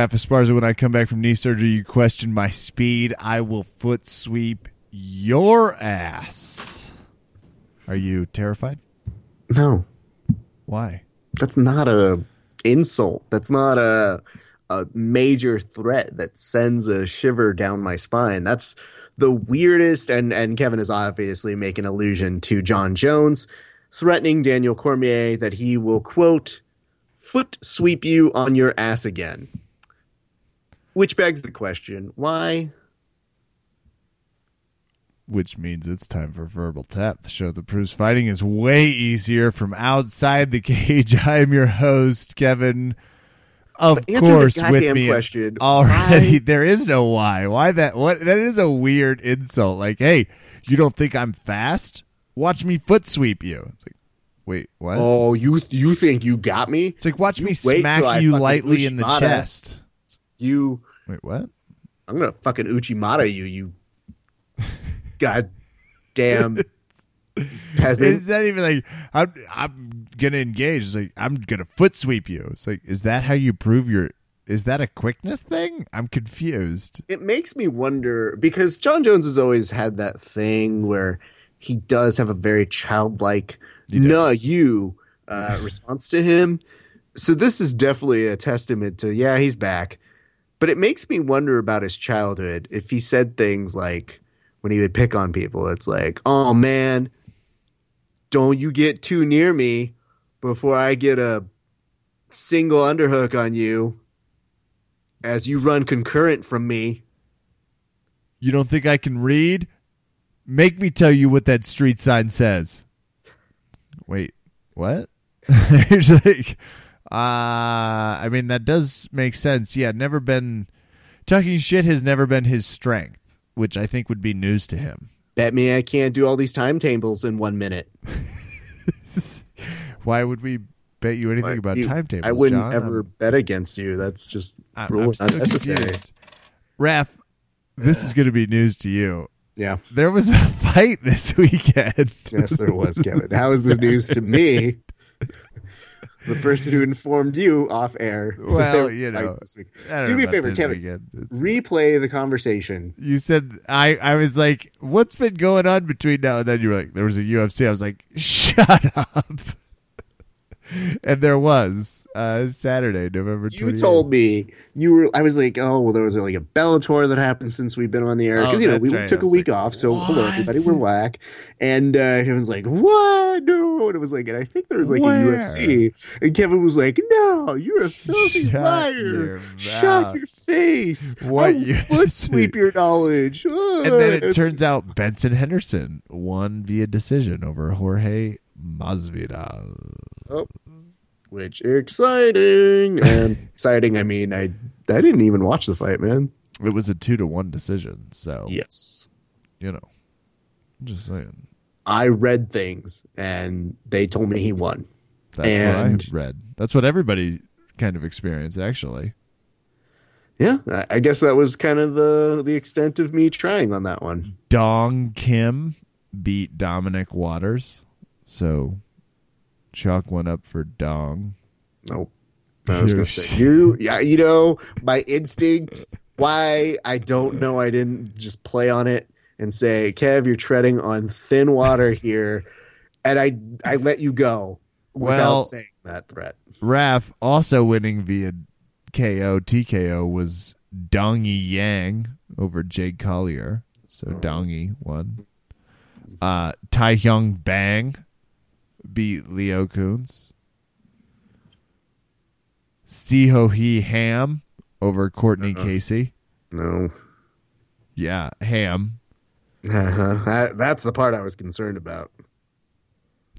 Raph Esparza, when I come back from knee surgery, you question my speed. I will foot sweep your ass. Are you terrified? No, Why? that's not a insult. That's not a a major threat that sends a shiver down my spine. That's the weirdest. And and Kevin is obviously making allusion to Jon Jones threatening Daniel Cormier that he will quote foot sweep you on your ass again. Which begs the question: Why? Which means it's time for Verbal Tap, the show that proves fighting is way easier from outside the cage. I am your host, Kevin. Of course, with me question. already. Why? There is no why. Why that? What? That is a weird insult. Like, hey, you don't think I'm fast? Watch me foot sweep you. It's like, wait, what? Oh, you you think you got me? it's like watch you me smack you lightly in the chest. You Wait, what? I'm gonna fucking Uchimata you, you goddamn peasant. It's not even like I'm. I'm gonna engage. It's like I'm gonna foot sweep you. It's like, is that how you prove your? Is that a quickness thing? I'm confused. It makes me wonder because Jon Jones has always had that thing where he does have a very childlike "no you" uh, response to him. So this is definitely a testament to yeah he's back, but it makes me wonder about his childhood. If he said things like when he would pick on people, it's like, "Oh man, don't you get too near me before I get a single underhook on you." As you run concurrent from me, You don't think I can read? Make me tell you what that street sign says. Wait, what? It's like, uh, I mean, that does make sense. Yeah, never been. Talking shit has never been his strength, which I think would be news to him. bet me I can't do all these timetables in one minute. Why would we bet you anything about You- timetables? I wouldn't John? ever bet against you. That's just I'm, I'm unnecessary. confused. Raph, this is going to be news to you. Yeah. There was a fight this weekend. Yes, there was, Kevin. How is this news to me? The person who informed you off air. Well, you know, this week. Don't Do me a favor, Kevin. Replay the conversation. you said I, I was like, what's been going on between now and then? You were like, there was a UFC. I was like, shut up. and there was uh, Saturday, November. You 28th. told me you were. I was like, oh, well, there was like a Bellator that happened since we've been on the air Oh, because you know we right. took a week like, off. So hello, everybody, we're whack. And uh, Kevin's like, what? No, and it was like, and I think there was like Where? a UFC, and Kevin was like, no, you're a filthy Shut liar. Shut your face. What you- foot sweep your knowledge. And then it turns out Benson Henderson won via decision over Jorge Masvidal. Oh, which exciting and exciting. I mean, I I didn't even watch the fight, man. It was a two to one decision. So Yes. you know, I'm just saying. I read things and they told me he won. That's And- what I read. That's what everybody kind of experienced, actually. Yeah, I- I guess that was kind of the the extent of me trying on that one. Dong Kim beat Dominic Waters. So chalk one up for Dong. Nope. I was going to say you. Yeah, you know, my instinct, why I don't know. I didn't just play on it and say, "Kev, you're treading on thin water here," and I I let you go without Well- saying that threat. Raph also winning via KO TKO was Dongy Yang over Jake Collier. So Dongy won. Uh Tae Hyun Bang beat Leo Kuntz. Seo Hee Ham over Cortney Casey. No, Yeah, Ham. uh-huh. that, that's the part I was concerned about.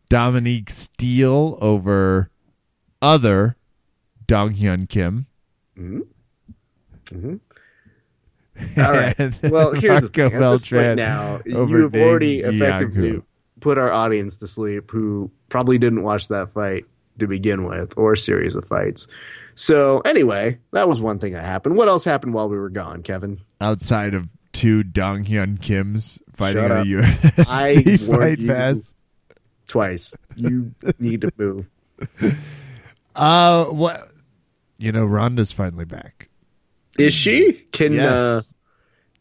Dominique Steele over other Dong Hyun Kim. Mm-hmm. All right. Well, here's the Marco thing. At this point now, over you have already effectively. Put our audience to sleep who probably didn't watch that fight to begin with or series of fights. So, anyway, that was one thing that happened. What else happened while we were gone, Kevin? outside of two Dong Hyun Kims fighting Shut on up. a UFC I fight pass. Twice. You need to move. Uh, what? You know, Ronda's finally back. Is she? Can Yes. uh,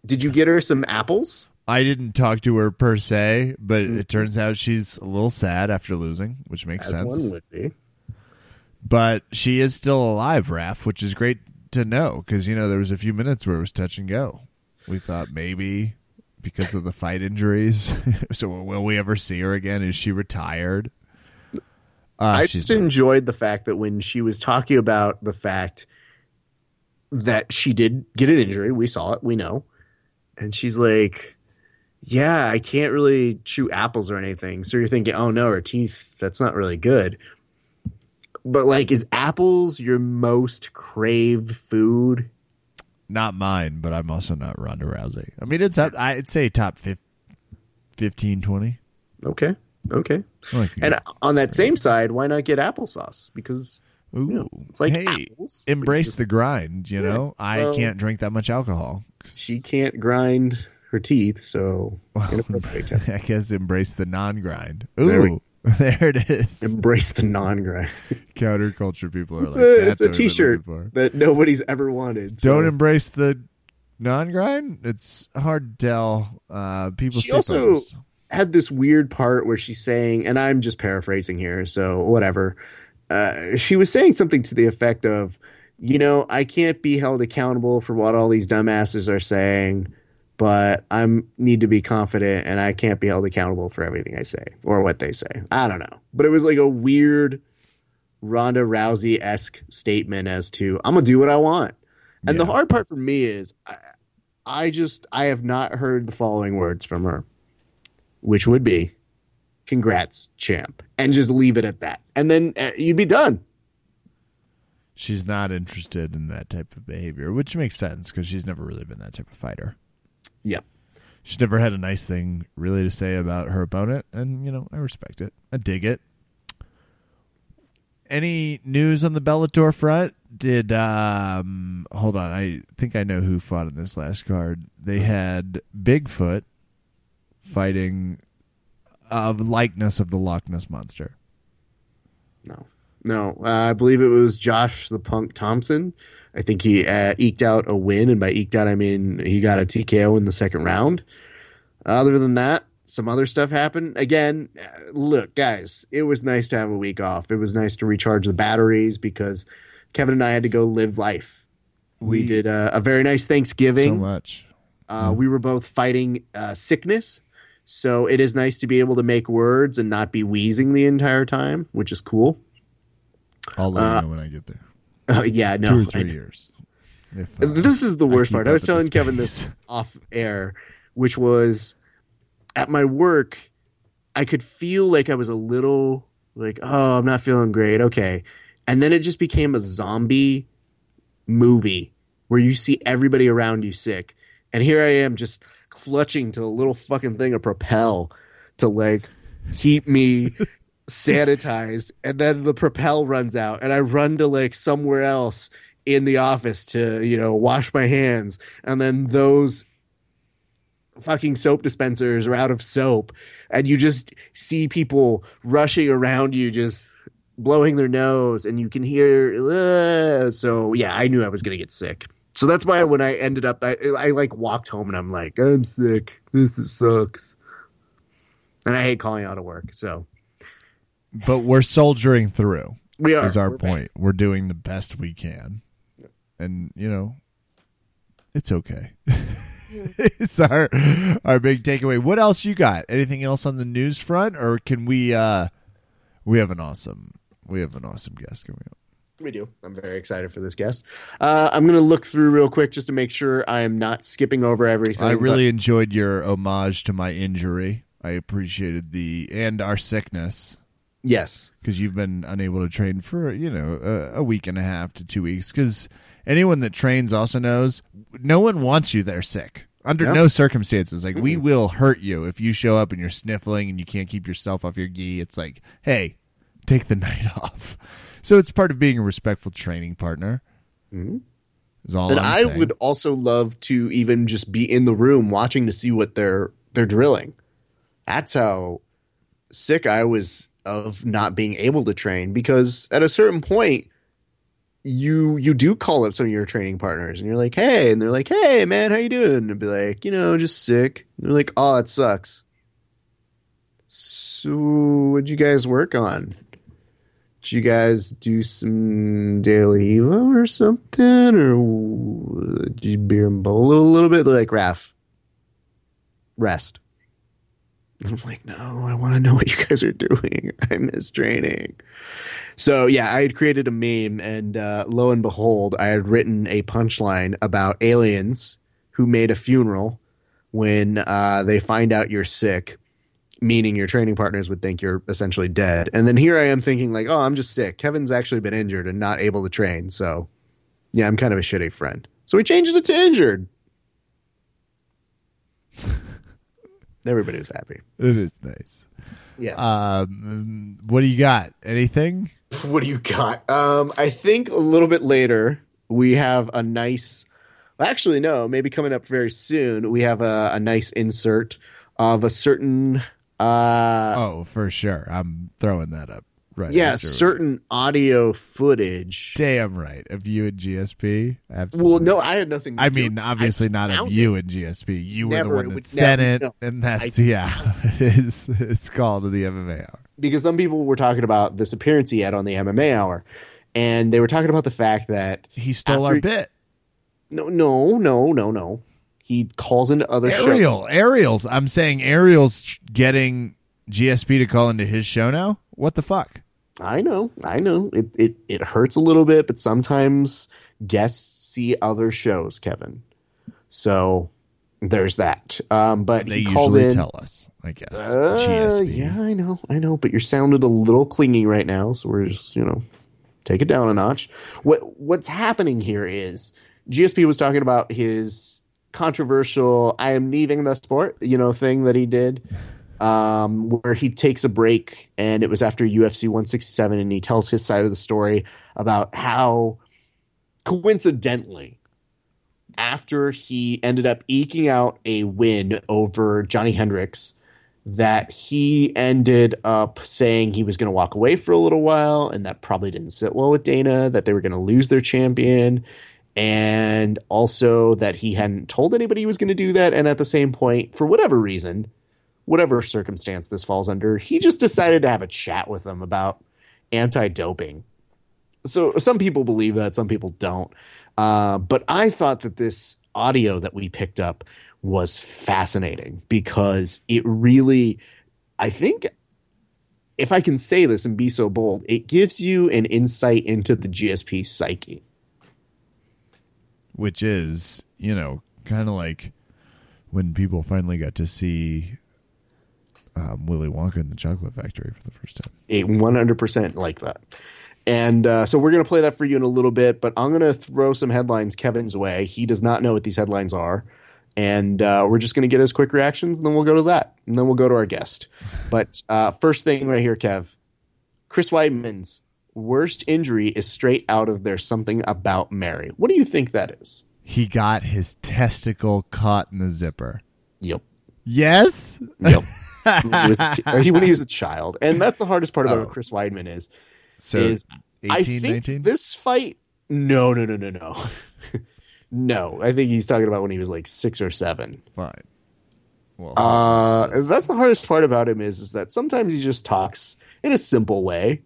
did you get her some apples? I didn't talk to her per se, but it turns out she's a little sad after losing, which makes As sense. one would be. But she is still alive, Raph, which is great to know because you know there was a few minutes where it was touch and go. We thought maybe because of the fight injuries. so will we ever see her again? Is she retired? Uh, I just enjoyed the fact that when she was talking about the fact that she did get an injury, we saw it, we know, and she's like, "Yeah, I can't really chew apples or anything." So you're thinking, "Oh no, her teeth. That's not really good." But like, is apples your most craved food? not mine, but I'm also not Ronda Rousey. I mean, it's up. I'd say top fif- 15, 20. Okay, okay. Like And on that same side, why not get applesauce? Because ooh, you know, it's like hey, apples. embrace just- the grind. You Yeah, know, I can't drink that much alcohol. she can't grind her teeth, so I guess embrace the non-grind. There we- Ooh, there it is. embrace the non-grind. Counterculture people are It's like, a, that's it's a what we've been T-shirt that nobody's ever wanted. so- Don't embrace the non-grind. It's hard to tell. Uh, people. She also- had this weird part where she's saying, and I'm just paraphrasing here, so whatever. Uh, she was saying something to the effect of, you know, I can't be held accountable for what all these dumbasses are saying, but I need to be confident, and I can't be held accountable for everything I say or what they say. I don't know, but it was like a weird Ronda Rousey esque statement as to I'm gonna do what I want. And the hard part for me is I, I just I have not heard the following words from her which would be congrats champ and just leave it at that and then uh, you'd be done she's not interested in that type of behavior, which makes sense because she's never really been that type of fighter. Yep She's never had a nice thing really to say about her opponent, and you know I respect it. I dig it. Any news on the Bellator front? Did um hold on? I think I know who fought in this last card. They had Bigfoot fighting a likeness of the Loch Ness monster. no no uh, i believe it was josh the punk thompson i think he uh, eked out a win and by eked out i mean he got a tko in the second round. Other than that some other stuff happened. Again uh, look guys it was nice to have a week off. It was nice to recharge the batteries because kevin and i had to go live life. We, We- did a, a very nice thanksgiving. So much. Uh, we were both fighting uh, sickness, so it is nice to be able to make words and not be wheezing the entire time, which is cool. I'll let Uh, you know when I get there. Uh, yeah, no. Two or three years. If, uh, This is the worst keep part. I was telling Kevin this off air, which was at my work. I could feel like I was a little like, oh, I'm not feeling great. Okay, and then it just became a zombie movie where you see everybody around you sick, and here I am just clutching to a little fucking thing of Purell to like keep me sanitized, and then the Purell runs out, and I run to like somewhere else in the office to you know wash my hands, and then those fucking soap dispensers are out of soap, and you just see people rushing around you, just blowing their nose, and you can hear. So yeah, I knew I was gonna get sick. So that's why when I ended up, I, I like walked home and I'm like, I'm sick. This sucks. And I hate calling out of work. So but we're soldiering through. we are. is our We're back. point. We're doing the best we can. And, you know, it's okay. it's our our big takeaway. What else you got? Anything else on the news front or can we uh we have an awesome we have an awesome guest coming up. We do. I'm very excited for this guest. Uh, I'm going to look through real quick just to make sure I am not skipping over everything. I but- really enjoyed your homage to my injury. I appreciated the and our sickness yes. because you've been unable to train for you know a, a week and a half to two weeks. Because anyone that trains also knows no one wants you there sick under Yeah. no circumstances. Like we will hurt you if you show up and you're sniffling and you can't keep yourself off your gi. It's like, hey, take the night off. So it's part of being a respectful training partner. Mhm. Is all And I would also love to even just be in the room watching to see what they're they're drilling. That's how sick I was of not being able to train because at a certain point you you do call up some of your training partners and you're like, hey, and they're like, hey man, how you doing? And be like, you know, just sick. And they're like, oh, it sucks. So what'd you guys work on? Did you guys do some daily evo or something, or did you beer and bowl a little bit? They're like, Raph, rest. And I'm like, no, I want to know what you guys are doing. I miss training. So yeah, I had created a meme, and uh, lo and behold, I had written a punchline about aliens who made a funeral when uh, they find out you're sick, meaning your training partners would think you're essentially dead. And then here I am thinking like, oh, I'm just sick. Kevin's actually been injured and not able to train, so yeah, I'm kind of a shitty friend. So we changed it to injured. Everybody was happy. It is nice. Yes. Um, what do you got? Anything? what do you got? Um, I think a little bit later we have a nice. Actually, no. Maybe coming up very soon we have a, a nice insert of a certain. Uh, Oh, for sure. I'm throwing that up. Right. yeah, after- certain audio footage. Damn right. Of you and GSP. Absolutely. Well, no, I had nothing. To I mean, obviously I not of you it. and GSP. You Never, were the one would that sent never- it, no. and that's I- yeah. It is. It's called the MMA hour. because some people were talking about this appearance he had on the MMA Hour, and they were talking about the fact that He stole our bit. no, no, no, no, no. He calls into other shows. Ariel, Ariel's. I'm saying Ariel's getting GSP to call into his show now. What the fuck? I know, I know. It it it hurts a little bit, but sometimes guests see other shows, Kevin. So there's that. Um, but They usually in. tell us. I guess. Uh, yeah, I know, I know. But you're sounded a little clingy right now, so we're just you know take it down a notch. What what's happening here is GSP was talking about his controversial "I am leaving the sport" you know thing that he did, um, where he takes a break, and it was after UFC 167, and he tells his side of the story about how coincidentally after he ended up eking out a win over Johny Hendricks that he ended up saying he was going to walk away for a little while and that probably didn't sit well with Dana that they were going to lose their champion and also that he hadn't told anybody he was going to do that and at the same point for whatever reason whatever circumstance this falls under he just decided to have a chat with them about anti-doping. So some people believe that some people don't. Uh, but i thought that this audio that we picked up was fascinating because it really i think if i can say this and be so bold it gives you an insight into the gsp psyche. Which is you know kind of like when people finally got to see um, Willy Wonka in the Chocolate Factory for the first time. it 100% like that. And uh, so we're going to play that for you in a little bit, but I'm going to throw some headlines Kevin's way. He does not know what these headlines are. And uh, we're just going to get his quick reactions, and then we'll go to that. And then we'll go to our guest. But uh, first thing right here, Kev Chris Weidman's worst injury is straight out of There's Something About Mary. What do you think that is? He got his testicle caught in the zipper. Yep. Yes. Yep. when, he was a, ki- he- when he was a child. And that's the hardest part about Oh. what Chris Weidman is. So is 18, I think 19? this fight. No, no, no, no, no, no. I think he's talking about when he was like six or seven. Fine. Well, Uh, that's the hardest part about him is is that sometimes he just talks in a simple way.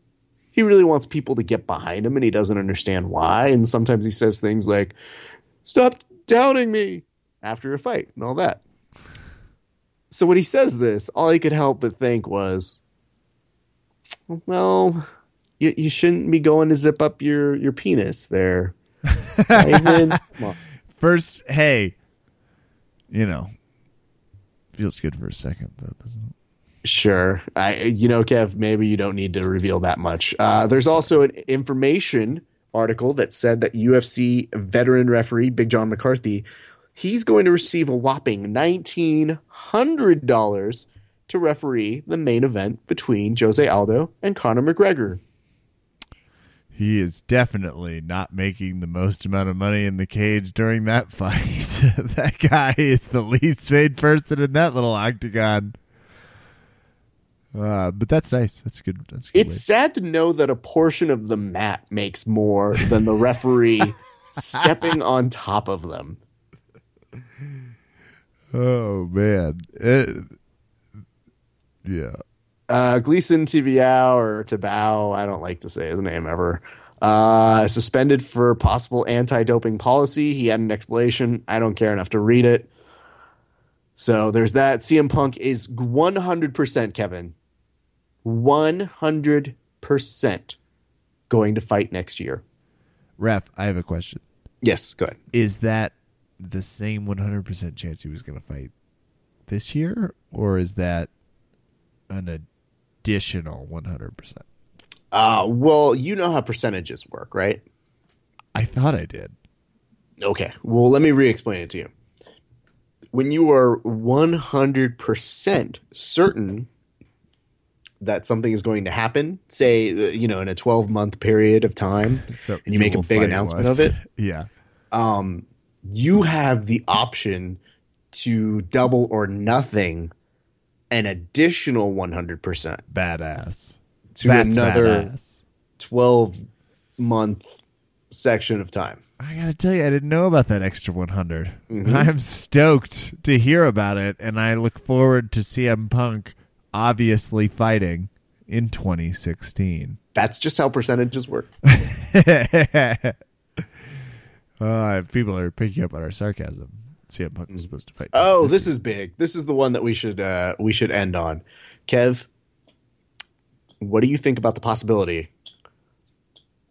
He really wants people to get behind him, and he doesn't understand why. And sometimes he says things like, "Stop doubting me" after a fight and all that. So when he says this, all I could help but think was, "Well, you, you shouldn't be going to zip up your your penis there." Ivan. Come on. first, hey, you know, feels good for a second though, doesn't it? Sure. I you know, Kev, maybe you don't need to reveal that much. Uh, there's also an information article that said that UFC veteran referee Big John McCarthy, he's going to receive a whopping nineteen hundred dollars to referee the main event between Jose Aldo and Conor McGregor. He is definitely not making the most amount of money in the cage during that fight. that guy is the least paid person in that little octagon. Uh, but that's nice. That's good. That's good. It's sad to know that a portion of the mat makes more than the referee stepping on top of them. Way. Oh man. It- yeah. Uh, Gleason Tibiao or Tabao, I don't like to say his name ever. Uh, suspended for possible anti-doping policy. He had an explanation. I don't care enough to read it. So there's that. CM Punk is 100% Kevin. 100% going to fight next year. Ref, I have a question. Yes, go ahead. Is that the same 100% chance he was going to fight this year or is that an additional 100%? Uh, well, you know how percentages work, right? I thought I did. Okay. Well, let me re explain it to you. When you are 100% certain that something is going to happen, say, uh, you know, in a 12 month period of time, So and you make a big announcement once. of it, Yeah. um, you have the option to double or nothing an additional 100% Badass. to That's another badass. 12 month section of time. I gotta tell you, I didn't know about that extra 100. Mm-hmm. I'm stoked to hear about it, and I look forward to CM Punk obviously fighting in 2016. That's just how percentages work. uh, people are picking up on our sarcasm. CM Punk was supposed to fight. Oh, this is big. This is the one that we should uh, we should end on. Kev, what do you think about the possibility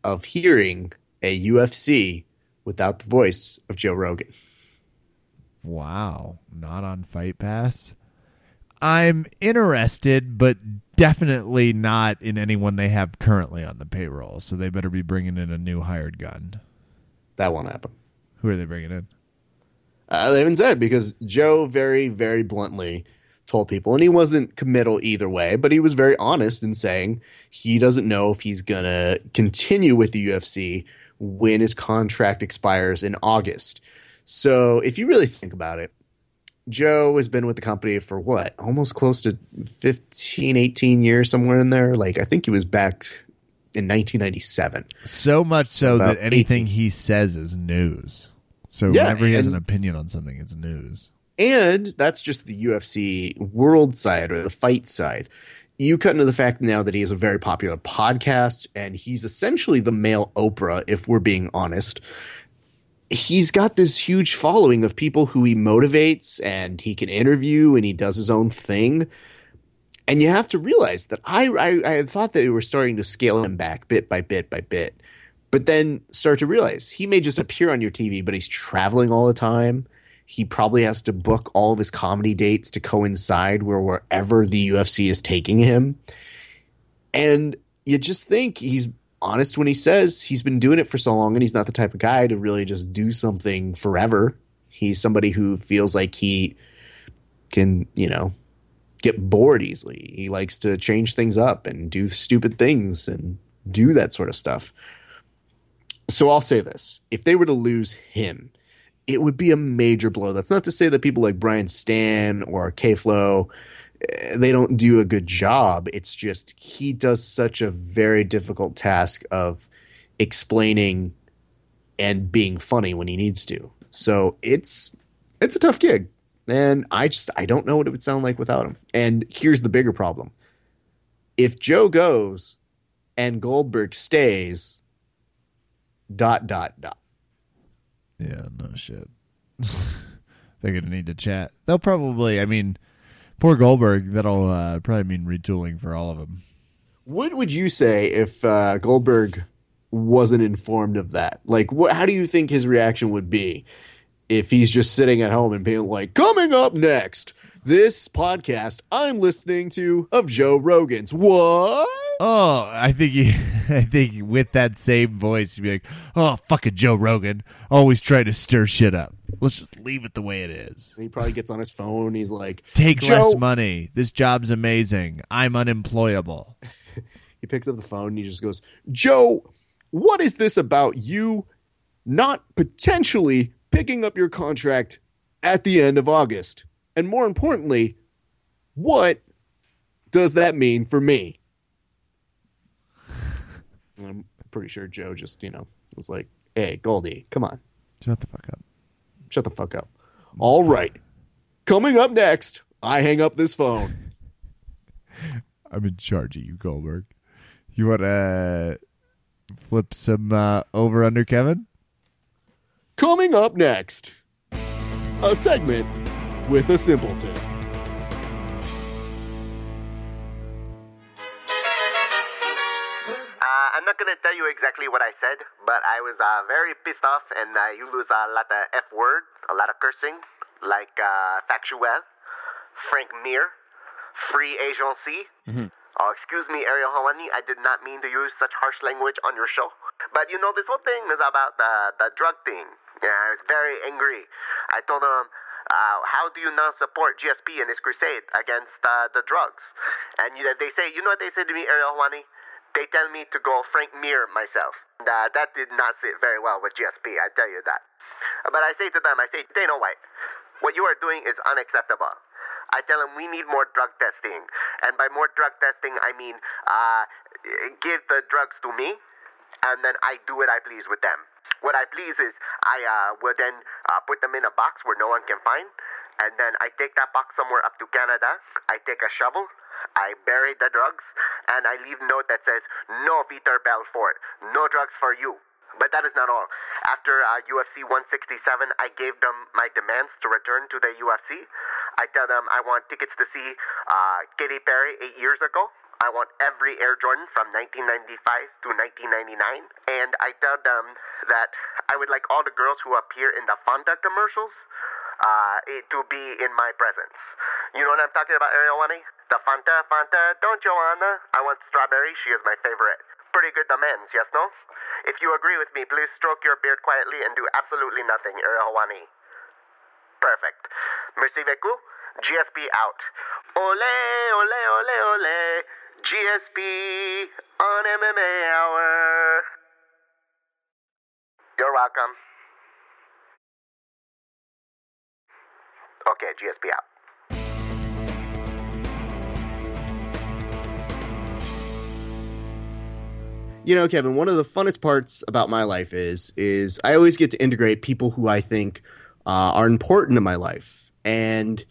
of hearing a UFC without the voice of Joe Rogan? Wow, not on Fight Pass. I'm interested, but definitely not in anyone they have currently on the payroll. So they better be bringing in a new hired gun. That won't happen. Who are they bringing in? Uh, they haven't said because Joe very, very bluntly told people, and he wasn't committal either way, but he was very honest in saying he doesn't know if he's going to continue with the UFC when his contract expires in August. So if you really think about it, Joe has been with the company for what? Almost close to 15, 18 years, somewhere in there. Like, I think he was back in 1997. So much so that anything 18. he says is news. So Yeah, whenever he has and- an opinion on something, it's news. And that's just the UFC world side or the fight side. You cut into the fact now that he has a very popular podcast and he's essentially the male Oprah, if we're being honest. He's got this huge following of people who he motivates and he can interview and he does his own thing. And you have to realize that I, I, I thought that they were starting to scale him back bit by bit by bit. But then start to realize he may just appear on your TV, but he's traveling all the time. He probably has to book all of his comedy dates to coincide where wherever the UFC is taking him. And you just think he's honest when he says he's been doing it for so long and he's not the type of guy to really just do something forever. He's somebody who feels like he can, you know, get bored easily. He likes to change things up and do stupid things and do that sort of stuff. So I'll say this if they were to lose him, it would be a major blow. That's not to say that people like Brian Stann or K Flow eh, they don't do a good job. It's just he does such a very difficult task of explaining and being funny when he needs to. So it's it's a tough gig. And I just I don't know what it would sound like without him. And here's the bigger problem. If Joe goes and Goldberg stays dot dot dot. Yeah, no shit. They're gonna need to chat. They'll probably. I mean, poor Goldberg. That'll uh, probably mean retooling for all of them. What would you say if uh, Goldberg wasn't informed of that? Like, what? How do you think his reaction would be if he's just sitting at home and being like, "Coming up next, this podcast I'm listening to of Joe Rogan's." What? Oh, I think he, I think with that same voice, you'd be like, "Oh, fucking Joe Rogan, always trying to stir shit up. Let's just leave it the way it is. And he probably gets on his phone. He's like, Take Joe. less money. This job's amazing. I'm unemployable." He picks up the phone and he just goes, Joe, what is this about you not potentially picking up your contract at the end of August? And more importantly, what does that mean for me? And I'm pretty sure Joe just, you know, was like, hey, Goldie, come on, Shut the fuck up. shut the fuck up. All right. Coming up next, I hang up this phone. I'm in charge of you, Goldberg. You want to flip some uh, over under Kevin? Coming up next, a segment with a simpleton. Uh, I'm not gonna tell you exactly what I said, but I was uh, very pissed off, and uh, you lose a lot of f words, a lot of cursing, like uh, factuel, Frank Mir, free agency. Oh, excuse me, Ariel Helwani. I did not mean to use such harsh language on your show. But you know, this whole thing is about the the drug thing. Yeah, I was very angry. I told him, uh, "How do you not support GSP in his crusade against uh, the drugs?" And you, they say, you know what they say to me, Ariel Helwani? They tell me to go Frank Mir myself. Uh, that did not sit very well with GSP, I tell you that. But I say to them, I say, Dana White, what you are doing is unacceptable. I tell them we need more drug testing. And by more drug testing, I mean uh, give the drugs to me, and then I do what I please with them. What I please is I uh, will then uh, put them in a box where no one can find, and then I take that box somewhere up to Canada. I take a shovel, I bury the drugs, and I leave note that says, No Vitor Belfort, no drugs for you. But that is not all. After uh, UFC 167, I gave them my demands to return to the UFC. I tell them I want tickets to see uh, Katy Perry eight years ago. I want every Air Jordan from 1995 to 1999. And I tell them that I would like all the girls who appear in the Fanta commercials uh, to be in my presence. You know what I'm talking about, Ariel Wani? The Fanta, Fanta, don't Joanna? I want strawberry. She is my favorite. Pretty good demands, yes, no? If you agree with me, please stroke your beard quietly and do absolutely nothing, Ariel Wani. Perfect. Merci beaucoup. GSP out. Ole, ole, ole, ole. GSP on MMA Hour. You're welcome. Okay, GSP out. You know, Kevin, one of the funnest parts about my life is is I always get to integrate people who I think uh, are important in my life, and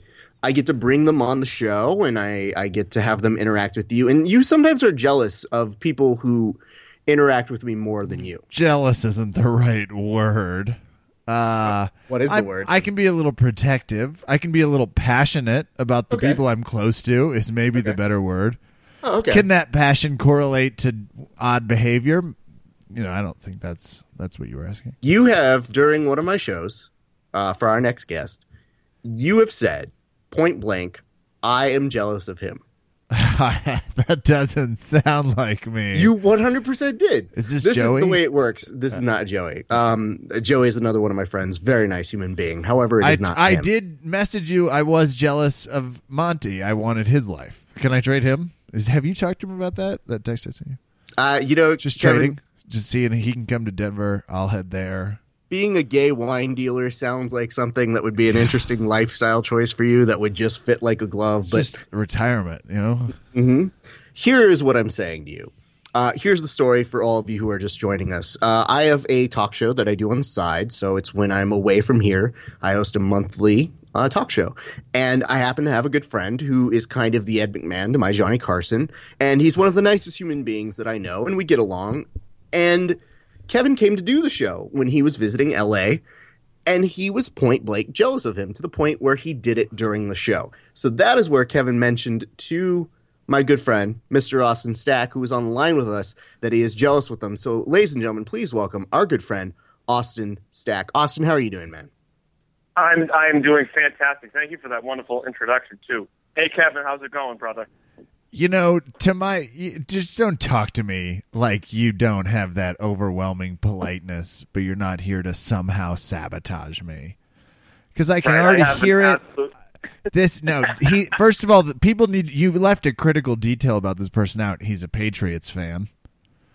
I get to bring them on the show, and I I get to have them interact with you, and you sometimes are jealous of people who interact with me more than you. Jealous isn't the right word. Uh, What is the I'm- word? I can be a little protective. I can be a little passionate about the Okay. people I'm close to. Is maybe the better word. Oh, okay. Can that passion correlate to odd behavior? You know, I don't think that's that's what you were asking. you have during one of my shows uh, for our next guest, you have said point blank, "I am jealous of him." that doesn't sound like me. You 100% did. Is this This is the way it works. This is not Joey. Um, Joey is another one of my friends. Very nice human being. However, it is I, not. I him. did message you. I was jealous of Monty. I wanted his life. Can I trade him? Is have you talked to him about that? That text I sent you. Uh, you know, Just Kevin, trading. Just seeing he can come to Denver. I'll head there. Being a gay wine dealer sounds like something that would be an interesting lifestyle choice for you. That would just fit like a glove. But Just retirement. You know. here is what I'm saying to you. Uh, here's the story for all of you who are just joining us. Uh, I have a talk show that I do on the side. So it's when I'm away from here. I host a monthly uh, talk show. And I happen to have a good friend who is kind of the Ed McMahon to my Johnny Carson. And he's one of the nicest human beings that I know. And we get along. And Kevin came to do the show when he was visiting LA. And he was point blank jealous of him to the point where he did it during the show. So that is where Kevin mentioned to my good friend, Mr. Austin Stack, who was on the line with us, that he is jealous with them. So, ladies and gentlemen, please welcome our good friend, Austin Stack. Austin, how are you doing, man? I'm I'm doing fantastic. Thank you for that wonderful introduction too. Hey Kevin, how's it going, brother? You know, to my just don't talk to me like you don't have that overwhelming politeness, but you're not here to somehow sabotage me. Because I can Right, already have an hear it. absolute- This no, he first of all, the people need you left a critical detail about this person out. He's a Patriots fan.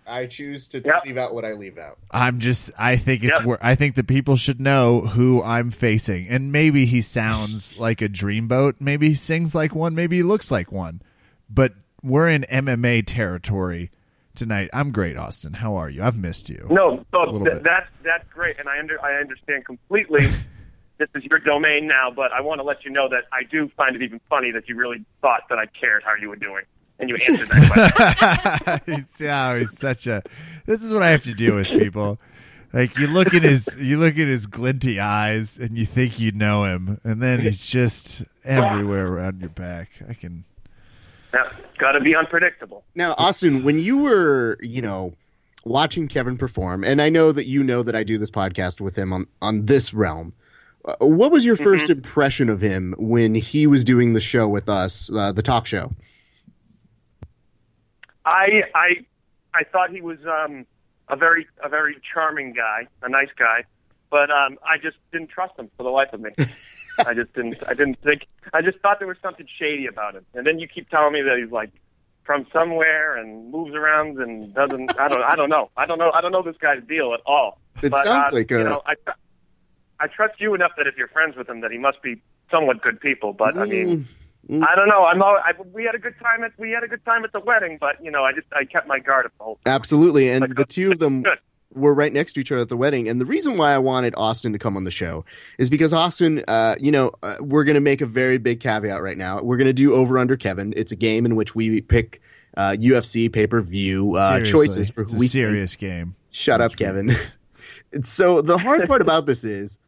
I choose to Yep. leave out what I leave out. I'm just I think it's Yep. where I think the people should know who I'm facing. And maybe he sounds like a dreamboat, maybe he sings like one, maybe he looks like one. But we're in MMA territory tonight. I'm great, Austin. How are you? I've missed you. No, so th- that's that's great, and I under I understand completely. this is your domain now, but I want to let you know that I do find it even funny that you really thought that I cared how you were doing, and you answered that question. he's, yeah, he's such a. This is what I have to deal with people. Like you look at his, you look at his glinty eyes, and you think you know him, and then he's just everywhere around your back. I can. Yeah, got to be unpredictable. Now, Austin, when you were, you know, watching Kevin perform, and I know that you know that I do this podcast with him on on this realm. uh, What was your 1st impression of him when he was doing the show with us, uh, the talk show? I I I thought he was um, a very a very charming guy, a nice guy, but um, I just didn't trust him for the life of me. I just didn't. I didn't think. I just thought there was something shady about him. And then you keep telling me that he's like from somewhere and moves around and doesn't. I don't. I don't know. I don't know. I don't know this guy's deal at all. It But, sounds uh, like you a- know. I I trust you enough that if you're friends with him, that he must be somewhat good people. But I mean. Mm, I don't know. I'm. All, I, we had a good time at we had a good time at the wedding, but you know, I just I kept my guard up the whole time. Absolutely, and the two of them. were right next to each other at the wedding. And the reason why I wanted Austin to come on the show is because Austin, uh, you know, uh, we're going to make a very big caveat right now. We're going to do over under Kevin. It's a game in which we pick uh, UFC pay per view uh, choices for it's who a we serious game. Shut up, Kevin. so the hard part about this is,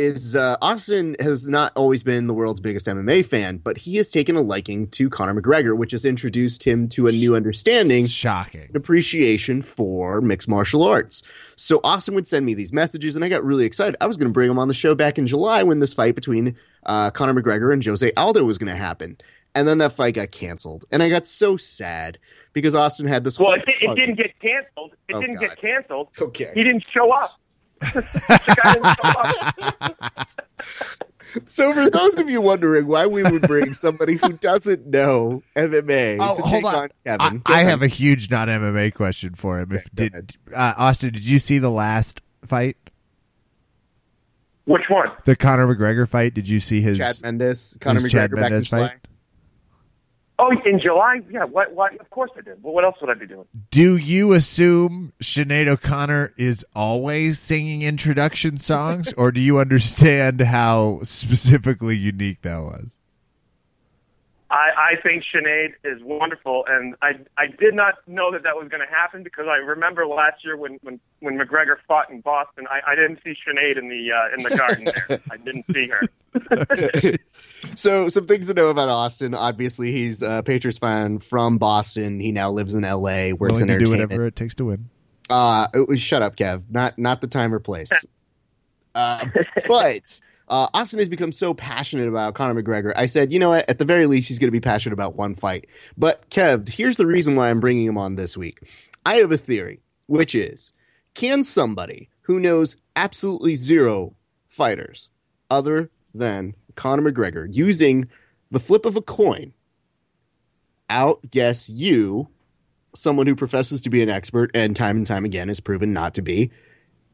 is uh, Austin has not always been the world's biggest MMA fan, but he has taken a liking to Conor McGregor, which has introduced him to a new understanding Shocking. an appreciation for mixed martial arts. So Austin would send me these messages, and I got really excited. I was going to bring him on the show back in July when this fight between uh, Conor McGregor and Jose Aldo was going to happen. And then that fight got canceled, and I got so sad because Austin had this. Well, whole it, it didn't get canceled. It Oh, didn't God. get canceled. Okay. He didn't show up. The guy didn't show up. So for those of you wondering why we would bring somebody who doesn't know MMA Oh, to hold take on. Kevin, I, I have a huge non MMA question for him. If did uh, Austin, did you see the last fight, Which one? the Conor McGregor fight? Did you see his Chad Mendes, Conor his McGregor Chad Mendes July. fight? Oh, in July? Yeah. What? What? Of course I did. Well, what else would I be doing? Do you assume Sinead O'Connor is always singing introduction songs, or do you understand how specifically unique that was? I, I think Sinead is wonderful, and I I did not know that that was going to happen because I remember last year when when when McGregor fought in Boston, I, I didn't see Sinead in the uh, in the garden there. I didn't see her. so some things to know about Austin. Obviously, he's a Patriots fan from Boston. He now lives in L.A. Works Willing in to do whatever it takes to win. Uh, oh, shut up, Kev. Not not the time or place. Uh, but uh, Austin has become so passionate about Conor McGregor. I said, you know what? At the very least, he's going to be passionate about one fight. But Kev, here's the reason why I'm bringing him on this week. I have a theory, which is, can somebody who knows absolutely zero fighters other than Conor McGregor using the flip of a coin outguess you someone who professes to be an expert and time and time again has proven not to be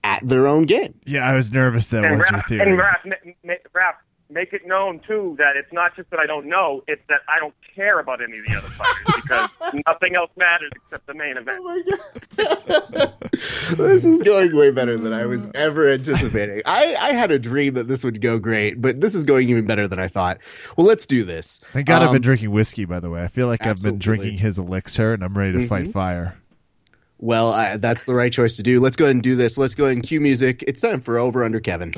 at their own game. Yeah, I was nervous that and was your theory. and Raph, ma- ma- Raph, make it known too that it's not just that I don't know; it's that I don't care about any of the other fighters because nothing else matters except the main event. my god. this is going way better than I was ever anticipating. I, I had a dream that this would go great, but this is going even better than I thought. Well, let's do this. Thank God I've Um, been drinking whiskey, by the way. I feel like I've been drinking his elixir and I'm ready to Mm-hmm. fight fire. Well, I, that's the right choice to do. Let's go ahead and do this. Let's go ahead and cue music. It's time for Over Under Kevin.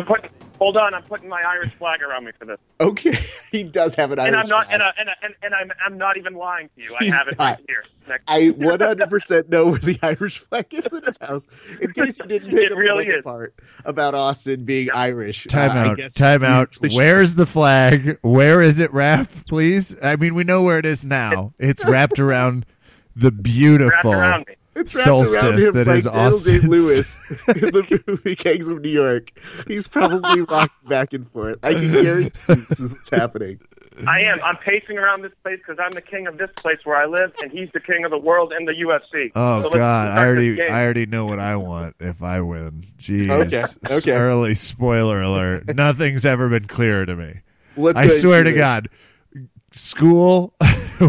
I'm putting, hold on, I'm putting my Irish flag around me for this, Okay, he does have an and Irish I'm not, flag. and, I, and, I, and, and I'm, I'm not even lying to you. I He's have it not. right here. Next. I 100% know where the Irish flag is in his house. In case you didn't pick It up really the is. part about Austin being Irish. Time uh, I out. guess Time out. usually should- Where's the flag? Where is it wrapped, please? I mean, we know where it is now. It's wrapped around the Wrapped beautiful around me. It's wrapped around solstice him that like is Daniel Day Lewis in the movie Gangs of New York. He's probably rocking back and forth. I can guarantee this is what's happening. I am. I'm pacing around this place because I'm the king of this place where I live, and he's the king of the world and the UFC. Oh So God, I already. I already know what I want if I win. Jeez. Okay, okay. Early spoiler alert. Nothing's ever been clearer to me. Let's I go ahead and swear to this. God. School,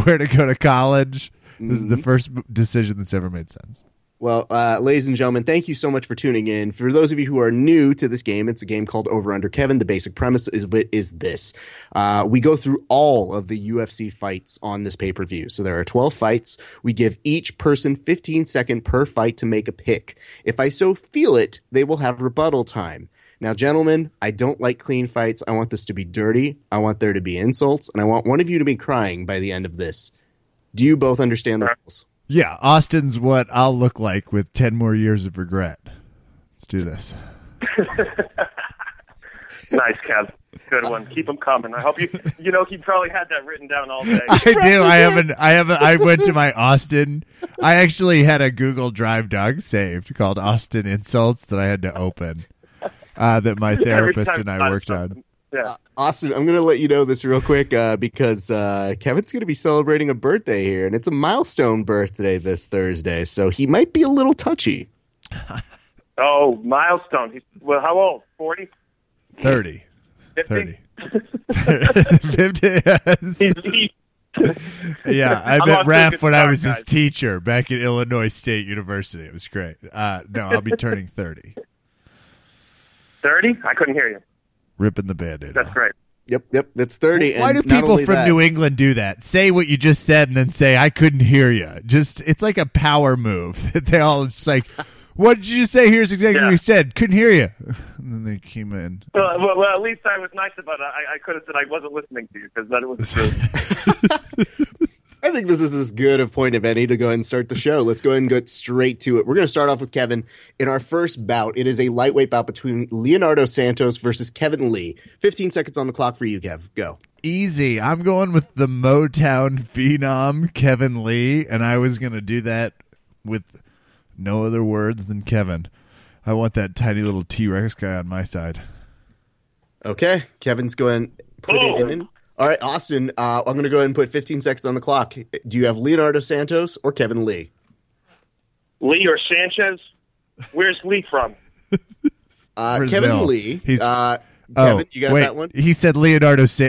where to go to college. This is the Mm-hmm. first decision that's ever made sense. Well, uh, ladies and gentlemen, thank you so much for tuning in. For those of you who are new to this game, it's a game called Over Under Kevin. The basic premise is, of it is this: uh, we go through all of the UFC fights on this pay per view. So there are 12 fights. We give each person 15 second per fight to make a pick. If I so feel it, they will have rebuttal time. Now, gentlemen, I don't like clean fights. I want this to be dirty. I want there to be insults, and I want one of you to be crying by the end of this. Do you both understand the rules? Yeah, Austin's what I'll look like with 10 more years of regret. Let's do this. Nice, Kev. Good one. Keep them coming. I hope you. You know, he probably had that written down all day. I do. I haven't. I haven't. I went to my Austin. I actually had a Google Drive doc saved called Austin Insults that I had to open. Uh, that my therapist and I find worked on. Yeah. Austin, I'm going to let you know this real quick uh, because uh, Kevin's going to be celebrating a birthday here, and it's a milestone birthday this Thursday, so he might be a little touchy. Oh, milestone. He's well. How old? Forty. 30. 50? 30. 50. yes. Yeah, I I'm met off Raph when I start, was his teacher back at Illinois State University. It was great. Uh, no, I'll be turning 30. Thirty. I couldn't hear you. Ripping the band-aid That's off. great. Yep, yep, that's 30. Why and do people from that- New England do that? Say what you just said and then say I couldn't hear you. Just it's like a power move. they all just like, what did you say? Here's exactly Yeah. what you said. Couldn't hear you. And then they came in. Well, well, well, at least I was nice about it. I, I could have said I wasn't listening to you because that was true. I think this is as good a point of any to go ahead and start the show. Let's go ahead and get straight to it. We're going to start off with Kevin. In our first bout, it is a lightweight bout between Leonardo Santos versus Kevin Lee. 15 seconds on the clock for you, Kev. Go. Easy. I'm going with the Motown phenom Kevin Lee, and I was gonna do that with no other words than Kevin. I want that tiny little T Rex guy on my side. Okay, Kevin's going to put it Oh. in. All right, Austin, uh, I'm going to go ahead and put 15 seconds on the clock. Do you have Leonardo Santos or Kevin Lee? Lee or Sanchez? Where's Lee from? Uh, Kevin Lee. He's- uh, Oh, you got wait. that one? He said Leonardo Sa-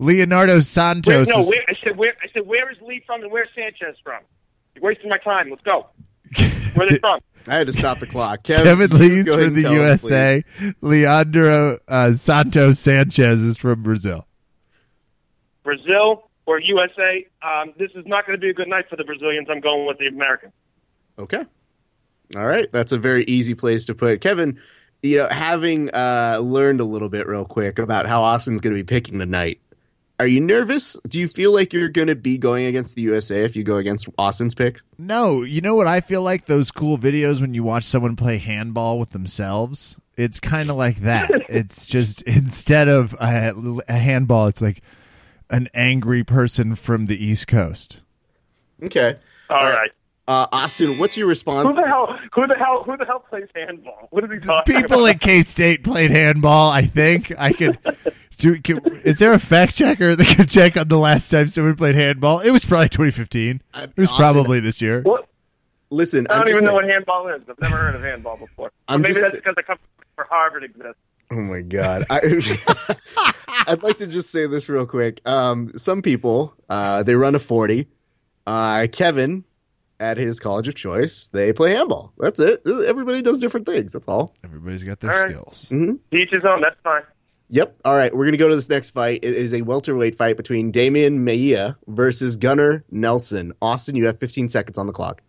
Leonardo Where, Santos. no, is- where, I said where. I said where is Lee from and where's Sanchez from? You're wasting my time. Let's go. Where are they from? I had to stop the clock. Kevin, Kevin you Lee's go from the tell him, USA. Leandro uh, Santos Sanchez is from Brazil. Brazil or USA? Um, this is not going to be a good night for the Brazilians. I'm going with the Americans. Okay. All right, that's a very easy place to put it. Kevin, you know, having uh, learned a little bit real quick about how Austin's going to be picking tonight, are you nervous? Do you feel like you're going to be going against the USA if you go against Austin's pick? No, you know what I feel like those cool videos when you watch someone play handball with themselves. It's kind of like that. it's just instead of a, a handball, it's like an angry person from the East Coast. Okay. All right. Uh, Austin, what's your response? Who the hell? Who the hell? Who the hell plays handball? What is he talking People about? at K State played handball. I think I could. Do, can, is there a fact checker that can check on the last time someone played handball? It was probably 2015. Uh, It was Austin- probably this year. What? Listen, I don't just even know saying- what handball is. I've never heard of handball before. I'm maybe just- that's because I come for Harvard exists. Oh my god! I, I'd like to just say this real quick. Um, some people uh, they run a forty. Uh, Kevin, at his college of choice, they play handball. That's it. Everybody does different things. That's all. Everybody's got their All right. skills. Each his own. That's fine. Yep. All right, we're gonna go to this next fight. It is a welterweight fight between Demian Maia versus Gunnar Nelson. Austin, you have 15 seconds on the clock.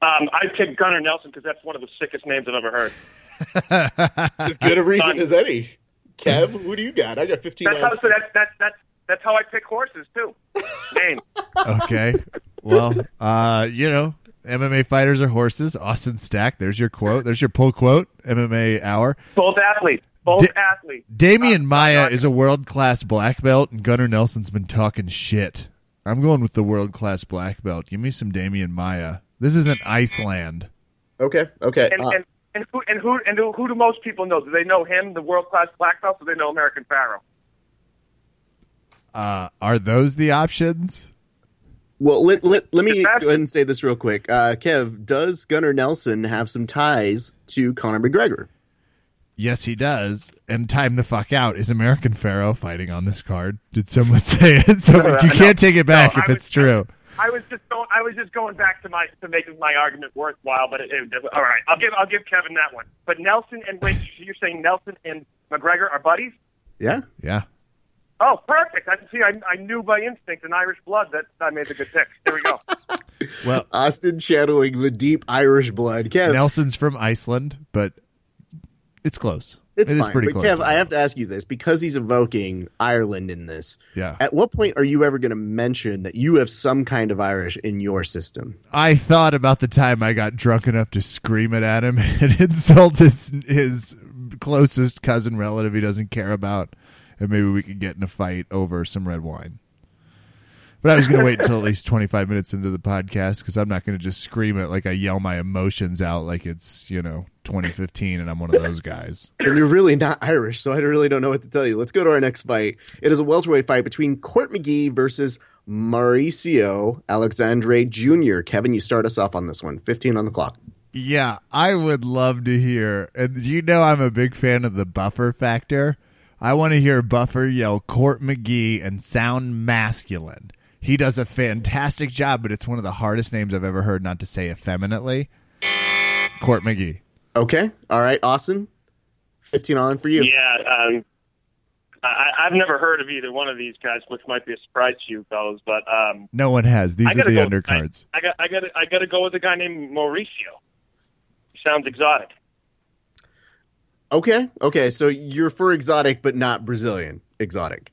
Um, I picked Gunnar Nelson because that's one of the sickest names I've ever heard. It's as good a reason as any. Kev, who do you got? I got 15. That's how. So that's that's that's that's how I pick horses too. Name. Okay. Well, uh, you know, MMA fighters are horses. Austin Stack. There's your quote. There's your pull quote. MMA hour. Both athletes. Both Da- athletes. Demian Uh, Maia uh, is a world class black belt, and Gunnar Nelson's been talking shit. I'm going with the world class black belt. Give me some Demian Maia. This isn't Iceland. Okay. Okay. And, Uh, and, and who and who and who, who do most people know? Do they know him, the world class black belt, or do they know American Pharoah? Uh, are those the options? Well, let, let, let me go ahead and say this real quick. Uh, Kev, does Gunnar Nelson have some ties to Conor McGregor? Yes, he does. And time the fuck out. Is American Pharoah fighting on this card? Did someone say it? So No, you no, can't take it back no, if I it's was- true. I was just going. I was just going back to my to making my argument worthwhile. But it, it, all right, I'll give I'll give Kevin that one. But Nelson and wait, you're saying Nelson and McGregor are buddies? Yeah. Yeah. Oh, perfect. I see. I, I knew by instinct in Irish blood that I made the good pick. Here we go. Well, Austin channeling the deep Irish blood. Kev, Nelson's from Iceland, but it's close. It's It is fine. pretty but close. Kev, I have to ask you this because he's evoking Ireland in this. Yeah. At what point are you ever going to mention that you have some kind of Irish in your system? I thought about the time I got drunk enough to scream it at him and insult his his closest cousin relative he doesn't care about, and maybe we could get in a fight over some red wine. But I was going to wait until at least 25 minutes into the podcast because I'm not going to just scream it like I yell my emotions out like it's, you know, 2015 and I'm one of those guys. And you're really not Irish, so I really don't know what to tell you. Let's go to our next fight. It is a welterweight fight between Court McGee versus Mauricio Alexandre Jr. Kevin, you start us off on this one. 15 on the clock. Yeah, I would love to hear. And you know, I'm a big fan of the buffer factor. I want to hear Buffer yell Court McGee and sound masculine. He does a fantastic job, but it's one of the hardest names I've ever heard not to say effeminately. Court McGee. Okay. All right, Austin. 15 on for you. Yeah, um, I, I've never heard of either one of these guys, which might be a surprise to you fellas. But um, No one has. These I are the go. undercards. I, I got. I got. I got to go with a guy named Mauricio. Sounds exotic. Okay. Okay. So you're for exotic, but not Brazilian exotic.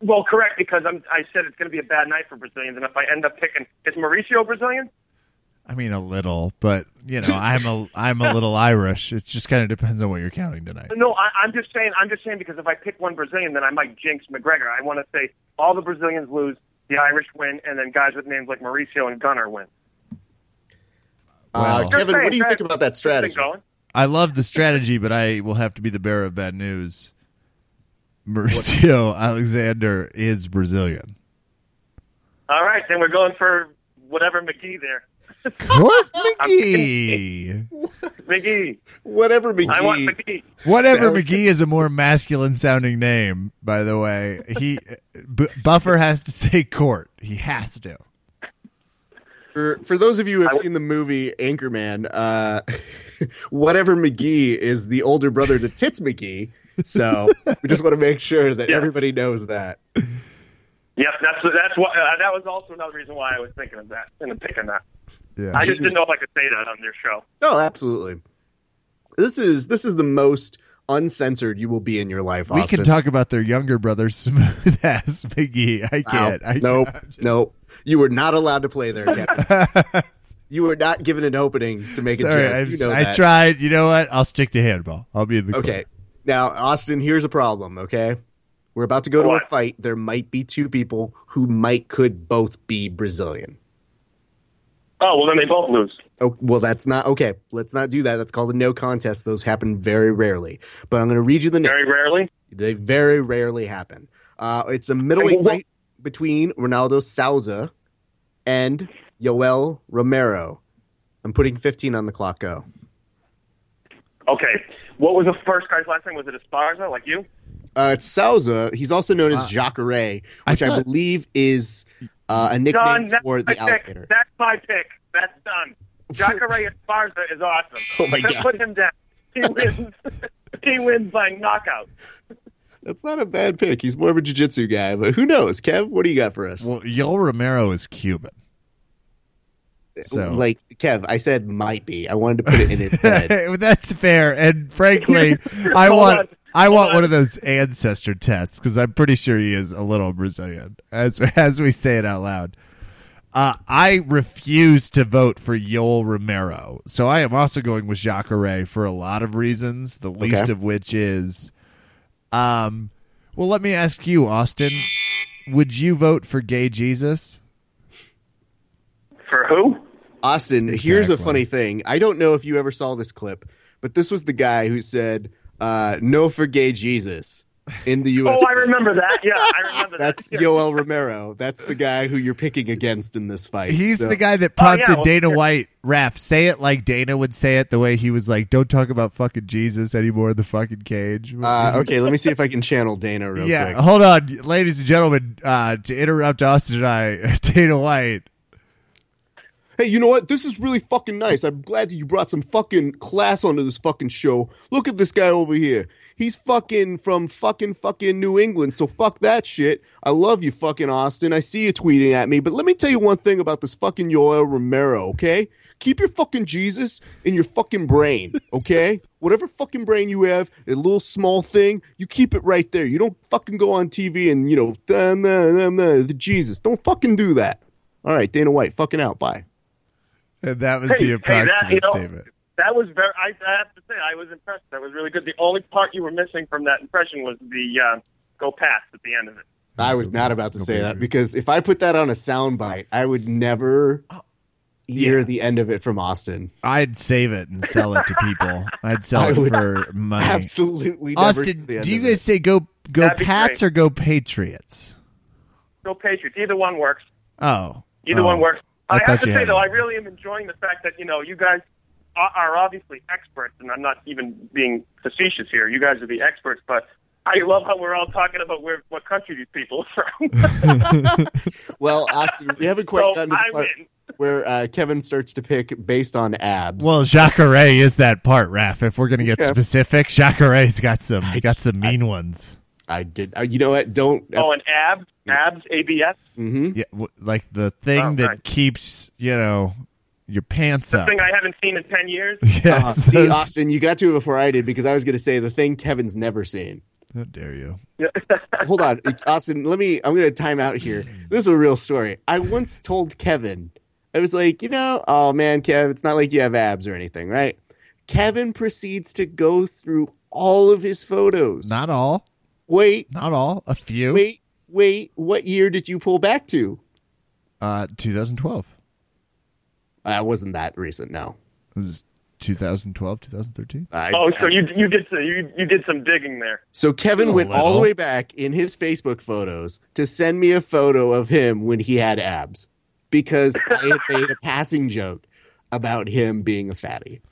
Well, correct because I'm. I said it's going to be a bad night for Brazilians, and if I end up picking, is Mauricio Brazilian? I mean, a little, but you know, I'm a I'm a little Irish. It just kind of depends on what you're counting tonight. No, I, I'm just saying. I'm just saying because if I pick one Brazilian, then I might jinx McGregor. I want to say all the Brazilians lose, the Irish win, and then guys with names like Mauricio and Gunnar win. Uh, Well- Kevin, what do you Just think about that strategy? I love the strategy, but I will have to be the bearer of bad news. Mauricio Alexander is Brazilian. All right, then we're going for whatever McGee there. Court McGee. McGee. Whatever McGee. I want McGee. McGee. Whatever Sounds- McGee is a more masculine sounding name, by the way. He B- Buffer has to say court. He has to. For, for those of you who have I- seen the movie Anchorman, uh, whatever McGee is the older brother to Tits McGee. So we just want to make sure that Yeah. everybody knows that. Yep, that's that's what. Uh, that was also another reason why I was thinking of that and picking that. Yeah. I just didn't know if I could say that on their show. Oh, absolutely. This is this is the most uncensored you will be in your life. we can talk about their younger brother, Smooth Ass McGee. I can't. I nope, just- nope. You were not allowed to play there, Kevin. you were not given an opening to make a Sorry, joke. I'm- You know I that. tried. You know what? I'll stick to handball. I'll be in the Okay. Now, Austin, here's a problem, okay? We're about to go to a fight. There might be two people who might could both be Brazilian. Oh well, then they both lose. Oh, well, that's not okay. Let's not do that. That's called a no contest. Those happen very rarely. But I'm going to read you the names. Very rarely. They very rarely happen. Uh, it's a middleweight fight between Ronaldo Souza and Yoel Romero. I'm putting 15 on the clock. Go. Okay. What was the first guy's last name? Was it Esparza, like you? Uh, it's Souza. He's also known as Jacare, which I, thought- believe is uh, a nickname Done. That's for my the pick. alligator. That's my pick. That's done. Jacare Esparza is awesome. Oh, my Let's God. Put him down. He wins. he wins by knockout. That's not a bad pick. He's more of a jiu-jitsu guy, but who knows? Kev, what do you got for us? Well, Yoel Romero is Cuban. So Like Kev, I said might be. I wanted to put it in his head. that's fair. And frankly, I want on. I Hold want on. one of those ancestor tests because I'm pretty sure he is a little Brazilian, as as we say it out loud. Uh, I refuse to vote for Yoel Romero, so I am also going with Jacare for a lot of reasons. The least Okay. of which is, um, well, let me ask you, Austin, would you vote for Gay Jesus? For who? Austin, here's a funny thing. I don't know if you ever saw this clip, but this was the guy who said, uh, "No for gay Jesus," in the U.S. Oh, I remember that. Yeah, I remember That's that. That's Yoel Romero. That's the guy who you're picking against in this fight. He's So- the guy that Oh, yeah, prompted well, Dana yeah. White, Raph, say it like Dana would say it, the way he was like, don't talk about fucking Jesus anymore in the fucking cage. Uh, okay, let me see if I can channel Dana real yeah, quick. hold on, ladies and gentlemen, uh, to interrupt Austin and I, Dana White. Hey, you know what? This is really fucking nice. I'm glad that you brought some fucking class onto this fucking show. Look at this guy over here. He's fucking from fucking fucking New England, so fuck that shit. I love you, fucking Austin. I see you tweeting at me, but let me tell you one thing about this fucking Yoel Romero, okay? Keep your fucking Jesus in your fucking brain, okay? Whatever fucking brain you have, a little small thing, you keep it right there. You don't fucking go on TV and, you know, "Nah, nah, nah, nah, the Jesus. Don't fucking do that. All right, Dana White, fucking out. Bye. And that was Hey, the hey, approximate that, you know, statement. That was very. I, I have to say, I was impressed. That was really good. The only part you were missing from that impression was the uh, go past at the end of it. I was not about to say that because if I put that on a soundbite, I would never hear yeah. the end of it from Austin. I'd save it and sell it to people. I'd sell it for money. Absolutely, never Austin, hear the end do you guys it. say go go That'd Pats or go Patriots? Go Patriots. Either one works. Oh, Either oh. one works. I I, have to say though, one. I really am enjoying the fact that you know you guys are, are obviously experts, and I'm not even being facetious here. You guys are the experts, but I love how we're all talking about where what country these people are from. Well, Austin, we haven't quite so gotten to I the part win. where uh, Kevin starts to pick based on abs. Well, Jacare is that part, Raph. If we're gonna get Yeah. specific, Jacare's got some I got just- some mean ones. I did. Uh, you know what? Don't. Oh, and abs, abs, ABS. hmm Yeah, w- like the thing Oh, that nice. keeps you know your pants The up. thing I haven't seen in ten years. yes. Uh, see, Austin, you got to it before I did because I was going to say the thing Kevin's never seen. How dare you? Hold on, Austin. Let me. I'm going to time out here. This is a real story. I once told Kevin, I was like, you know, oh man, Kev, it's not like you have abs or anything, right? Kevin proceeds to go through all of his photos. Not all. Wait, Not all. A few. wait, wait. What year did you pull back to? Uh, 2012. Uh, it wasn't that recent. No. It was 2012, 2013. I- Oh, so you you did some, you you did some digging there. So Kevin A went all the way back in his Facebook photos to send me a photo of him when he had abs because I had made a passing joke about him being a fatty.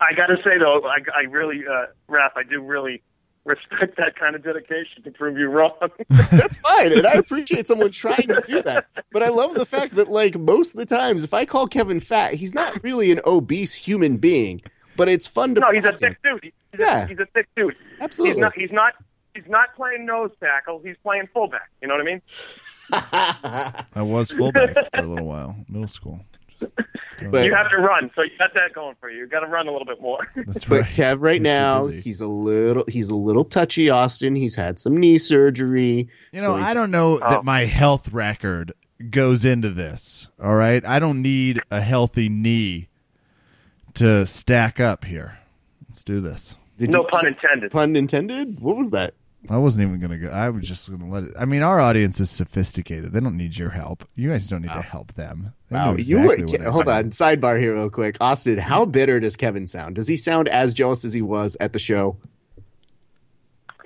I got to say though, I, I really, uh, Raph, I do really respect that kind of dedication to prove you wrong. That's fine, and I appreciate someone trying to do that. But I love the fact that, like, most of the times, if I call Kevin fat, he's not really an obese human being. But it's fun to. no, he's a prod him. thick dude. He's, Yeah. a, he's a thick dude. Absolutely. He's not. He's not. He's not playing nose tackle. He's playing fullback. You know what I mean? I was fullback for a little while, middle school. But- you have to run, so you got that going for you. You got to run a little bit more. That's But right. Kev, right He's now, he's a little he's a little touchy. Austin, he's had some knee surgery. You know, he's- I don't know Oh. that my health record goes into this. All right, I don't need a healthy knee to stack up here. Let's do this. Did no you pun just- intended. Pun intended. What was that? I wasn't even gonna go. I was just gonna let it. I mean, our audience is sophisticated. They don't need your help. You guys don't need to help them. They Wow, exactly you were. what hold do. on, sidebar here, real quick. Austin, how bitter does Kevin sound? Does he sound as jealous as he was at the show?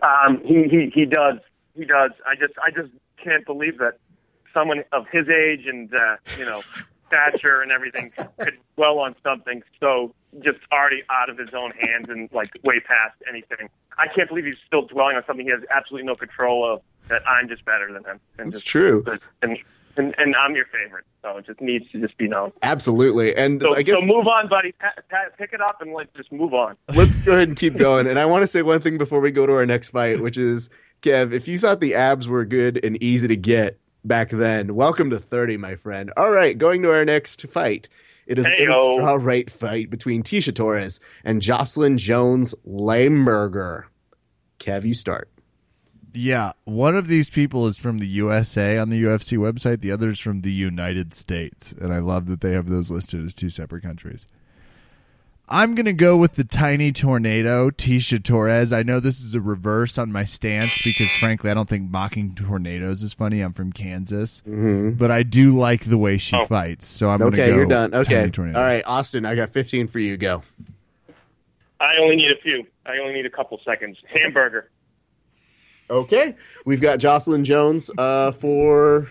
Um, he, he he does. He does. I just I just can't believe that someone of his age and uh, you know stature and everything could dwell on something so just already out of his own hands and like way past anything. I can't believe he's still dwelling on something he has absolutely no control of. That I'm just better than him. And That's just, true. And, and and I'm your favorite, so it just needs to just be known. Absolutely. And So, I guess so move on, buddy. Pick it up and let's just move on. let's go ahead and keep going. And I want to say one thing before we go to our next fight, which is Kev, if you thought the abs were good and easy to get back then, welcome to 30, my friend. All right, going to our next fight. It is a Heyo. straw right fight between Tecia Torres and Jocelyn Jones Lamberger. Kev, you start. Yeah, one of these people is from the USA on the UFC website. The other is from the United States, and I love that they have those listed as two separate countries. I'm going to go with the tiny tornado, Tecia Torres. I know this is a reverse on my stance because, frankly, I don't think mocking tornadoes is funny. I'm from Kansas, but I do like the way she Oh. fights. So I'm going to Okay, go you're done. Okay. tiny tornado. All right, Austin, I got 15 for you. Go. I only need a few. I only need a couple seconds. Hamburger. Okay, we've got Jocelyn Jones uh, for.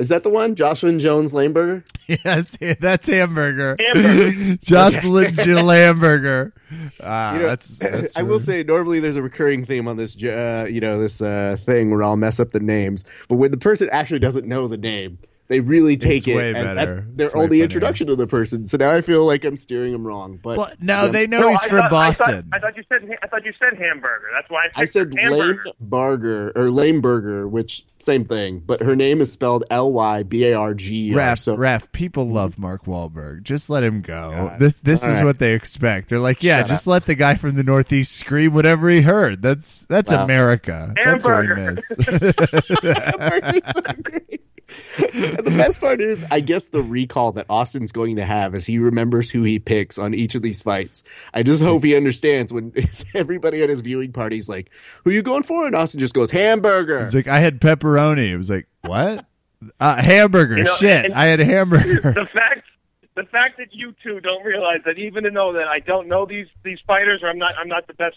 Is that the one? Jocelyn Jones Laneburger? Yeah, that's, that's hamburger. Hamburger. Jocelyn Jill Hamburger. Ah, You know, that's, that's I will say normally there's a recurring theme on this, uh, you know, this uh, thing where I'll mess up the names, but when the person actually doesn't know the name, they really take It's way it as better. that's their It's only funnier. introduction to the person. So now I feel like I'm steering him wrong. But Well, no, Yeah. they know No, he's I from thought- I thought- Boston. I thought, you said I thought you said hamburger. That's why I, I said Lame hamburger. Burger or Lame Burger, which same thing, but her name is spelled L Y B A R G. Raph, So Raph, people love Mark Wahlberg. Just let him go. God. This this All is right. what they expect. They're like, yeah, Shut just let the guy from the Northeast scream whatever he heard. That's that's Wow. America. That's what we Hamburger. miss. so great. And the best part is, I guess the recall that Austin's going to have as he remembers who he picks on each of these fights. I just hope he understands when everybody at his viewing party's like, "Who you going for?" and Austin just goes, "Hamburger." It's like I had pepperoni. It was like what? Uh, hamburger. You know, Shit, and- I had a hamburger. the fact the fact that you two don't realize that even to know that I don't know these these fighters or I'm not I'm not the best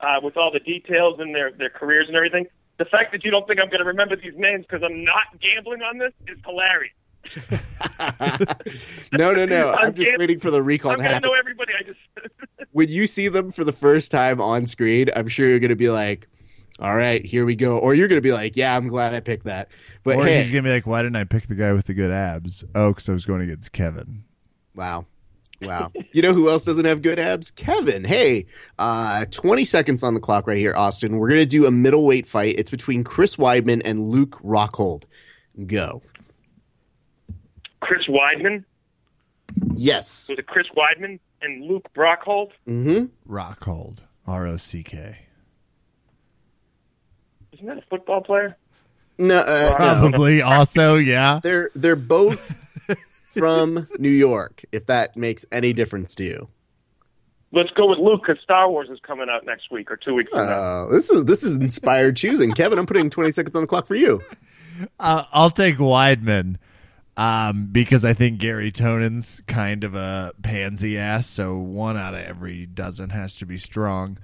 uh, with all the details and their their careers and everything. The fact that you don't think I'm going to remember these names because I'm not gambling on this is hilarious. no, no, no. I'm I'm just gam- waiting for the recall I'm to going to happen. know everybody. I just When you see them for the first time on screen, I'm sure you're going to be like, "All right, here we go," or you're going to be like, "Yeah, I'm glad I picked that." But or hey, he's gonna be like, why didn't I pick the guy with the good abs? Oh, because I was going against Kevin. Wow. Wow. you know who else doesn't have good abs? Kevin. Hey, uh, 20 seconds on the clock right here, Austin. We're going to do a middleweight fight. It's between Chris Weidman and Luke Rockhold. Go. Chris Weidman Yes. was it Chris Weidman and Luke Rockhold? Mm-hmm. Rockhold. R O C K. Isn't that a football player? No, uh, no. Probably also, yeah. They're, they're both from New York, if that makes any difference to you. Let's go with Luke because Star Wars is coming out next week or two weeks from now. Uh, this is this is inspired choosing. Kevin, I'm putting 20 seconds on the clock for you. Uh, I'll take Weidman um, because I think Gary Tonin's kind of a pansy ass, so one out of every dozen has to be strong.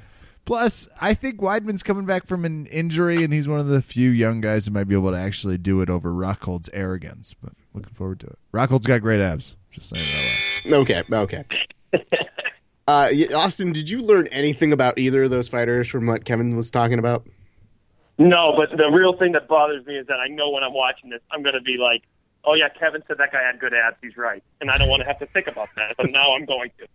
Plus, I think Weidman's coming back from an injury, and he's one of the few young guys who might be able to actually do it over Rockhold's arrogance. But looking forward to it. Rockhold's got great abs. Just saying that. Okay, okay. Uh, Austin, did you learn anything about either of those fighters from what Kevin was talking about? No, but the real thing that bothers me is that I know when I'm watching this, I'm going to be like, "Oh yeah, Kevin said that guy had good abs. He's right," and I don't want to have to think about that. But now I'm going to.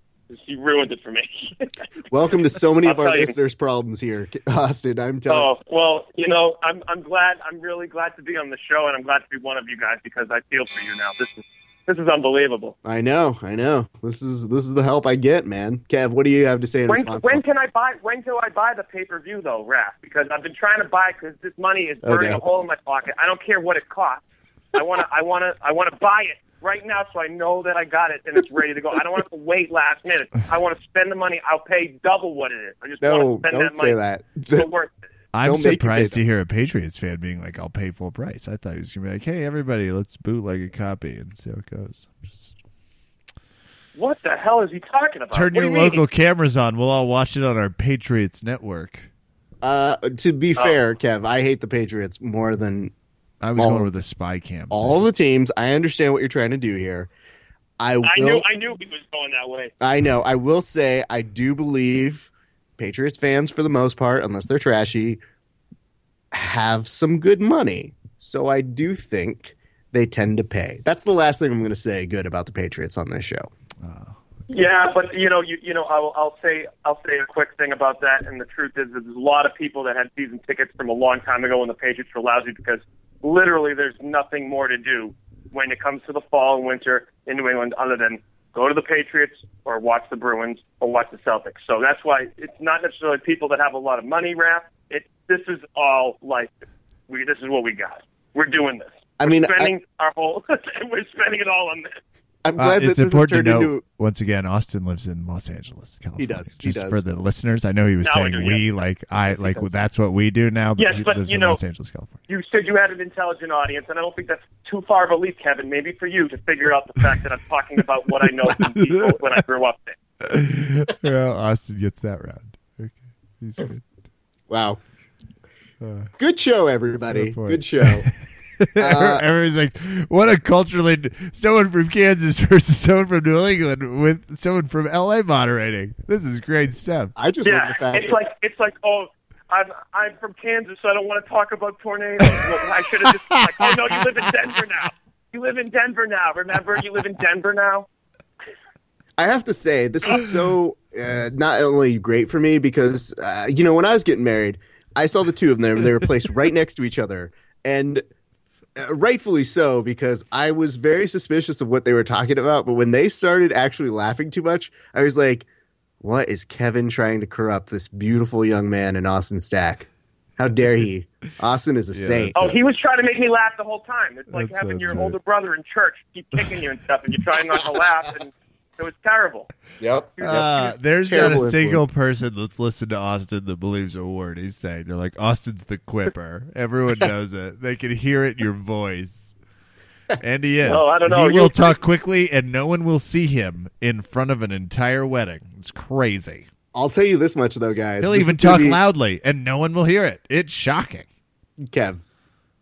You ruined it for me. Welcome to so many of our tell you. listeners' problems here, Austin. I'm telling. oh well, you know, I'm I'm glad. I'm really glad to be on the show, and I'm glad to be one of you guys because I feel for you now. This is this is unbelievable. I know, I know. This is this is the help I get, man. Kev, what do you have to say in When response? when can I buy? When can I buy the pay per view though, Raph? Because I've been trying to buy because this money is burning Okay. a hole in my pocket. I don't care what it costs. I want to. I want to. I want to buy it right now so I know that I got it and it's ready to go. I don't want to wait last minute. I want to spend the money. I'll pay double what it is. I just no, want to spend don't that say money. that. It's worth it. I'm They'll make you surprised to hear a Patriots fan being like, "I'll pay full price." I thought he was gonna be like, "Hey, everybody, let's bootleg a copy and see how it goes." Just What the hell is he talking about? turn What your you mean? local cameras on. We'll all watch it on our Patriots network. Uh, to Oh. be fair, Kev, I hate the Patriots more than I was All- going with the spy cam. all the teams. I understand what you're trying to do here. I will. I knew. I knew he was going that way. I know. I will say I do believe Patriots fans, for the most part, unless they're trashy, have some good money. So I do think they tend to pay. That's the last thing I'm going to say good about the Patriots on this show. Oh. Yeah, but you know, you you know, I'll I'll say I'll say a quick thing about that. And the truth is, that there's a lot of people that had season tickets from a long time ago when the Patriots were lousy because literally there's nothing more to do when it comes to the fall and winter in New England other than go to the Patriots or watch the Bruins or watch the Celtics. So that's why it's not necessarily people that have a lot of money, Raph. It this is all like we this is what we got. We're doing this. I mean, We're mean, I- spending our whole we're spending it all on this. I'm Uh, glad that it's this has important to turned know. into. Once again, Austin lives in Los Angeles, California. He does, he Just does. for the listeners, I know he was Now I saying do, we, like I, Yes, he like does. that's what we do now. But Yes, he but, lives you in know- Los Angeles, California. you said you had an intelligent audience, and I don't think that's too far of a leap, Kevin. Maybe for you to figure out the fact that I'm talking about what I know from people when I grew up there. well, Austin gets that round. Okay, he's good. Wow. Good show, everybody. Good point. Good show. Uh, Everybody's like, "What a culturally someone from Kansas versus someone from New England with someone from LA moderating. This is great stuff." I just love Yeah, the fact it's that like it's like oh, I'm I'm from Kansas, so I don't want to talk about tornadoes. Well, I should have just been like, oh no, you live in Denver now. You live in Denver now. Remember, you live in Denver now. I have to say, this is so uh, not only great for me because, uh, you know, when I was getting married, I saw the two of them. They were placed right next to each other. And Uh, rightfully so, because I was very suspicious of what they were talking about. But when they started actually laughing too much, I was like, what is Kevin trying to corrupt this beautiful young man in Austin Stack? How dare he? Austin is a saint. Oh, he was trying to make me laugh the whole time. It's like That having your right. older brother in church keep kicking you and stuff, and you're trying not to laugh, and it was terrible. Yep. Uh, there's not a single person that's listened to Austin that believes a word he's saying. They're like, Austin's the quipper. Everyone knows it. They can hear it in your voice. And he is. Oh, I don't know. He You'll- will talk quickly, and no one will see him in front of an entire wedding. It's crazy. I'll tell you this much, though, guys. He'll This even talk be- loudly, and no one will hear it. It's shocking. Kev,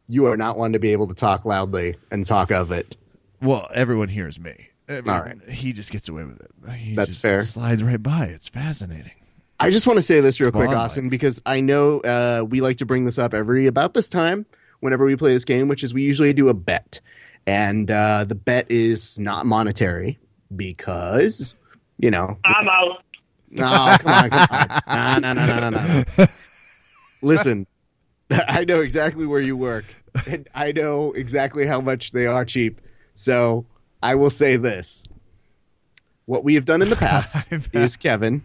you are not one to be able to talk loudly and talk of it. Well, everyone hears me. I mean, All right. He just gets away with it. He That's just fair. Slides right by. It's fascinating. I just want to say this real quick, Spawn-like. Austin, because I know uh, we like to bring this up every about this time whenever we play this game, which is we usually do a bet, and uh, the bet is not monetary because you know. I'm out. Oh, come on, come on. No, no, no, no, no, no. Listen, I know exactly where you work, and I know exactly how much they are cheap. So I will say this: what we have done in the past is Kevin.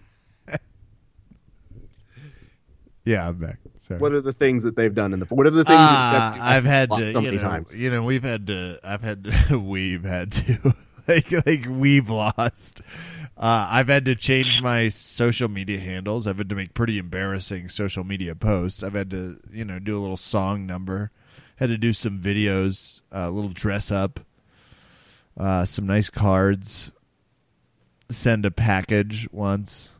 Yeah, I'm back. Sorry. What are the things that they've done in the? What are the things Ah, that I've had to, so you many know, times? you know, we've had to, I've had to, we've had to, like, like we've lost. Uh, I've had to change my social media handles. I've had to make pretty embarrassing social media posts. I've had to, you know, do a little song number. Had to do some videos, a little dress up, uh, some nice cards. Send a package once.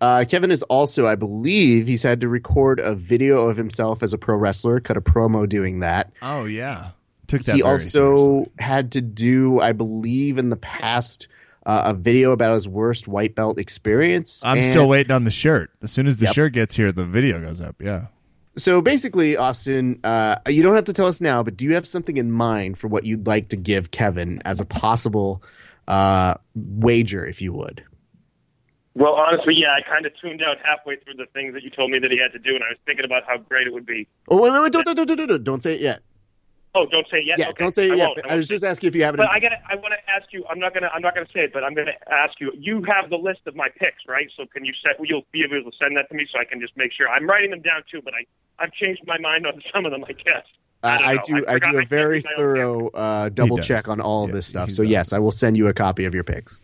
Uh, Kevin is also, I believe, he's had to record a video of himself as a pro wrestler, cut a promo doing that. Oh yeah, took that. he also seriously. had to do, I believe, in the past, uh, a video about his worst white belt experience. I'm And still waiting on the shirt. As soon as the Yep. shirt gets here, the video goes up. Yeah. So basically, Austin, uh, you don't have to tell us now, but do you have something in mind for what you'd like to give Kevin as a possible uh, wager, if you would? Well, honestly, yeah, I kind of tuned out halfway through the things that you told me that he had to do, and I was thinking about how great it would be. Oh, wait, wait, wait, don't, don't, don't, don't, don't, don't say it yet. Oh, don't say it yet. Yeah, Okay, don't say it I yet. won't, I was just asking if you have it. But I gotta, I want to ask you. I'm not gonna, I'm not gonna say it, but I'm gonna ask you. You have the list of my picks, right? So can you set? You'll be able to send that to me, so I can just make sure. I'm writing them down too, but I, I've changed my mind on some of them. I guess. I, I don't know. do. I I, forgot do I a can't very read my own thorough uh, double check on all of this stuff. So does. yes, I will send you a copy of your picks.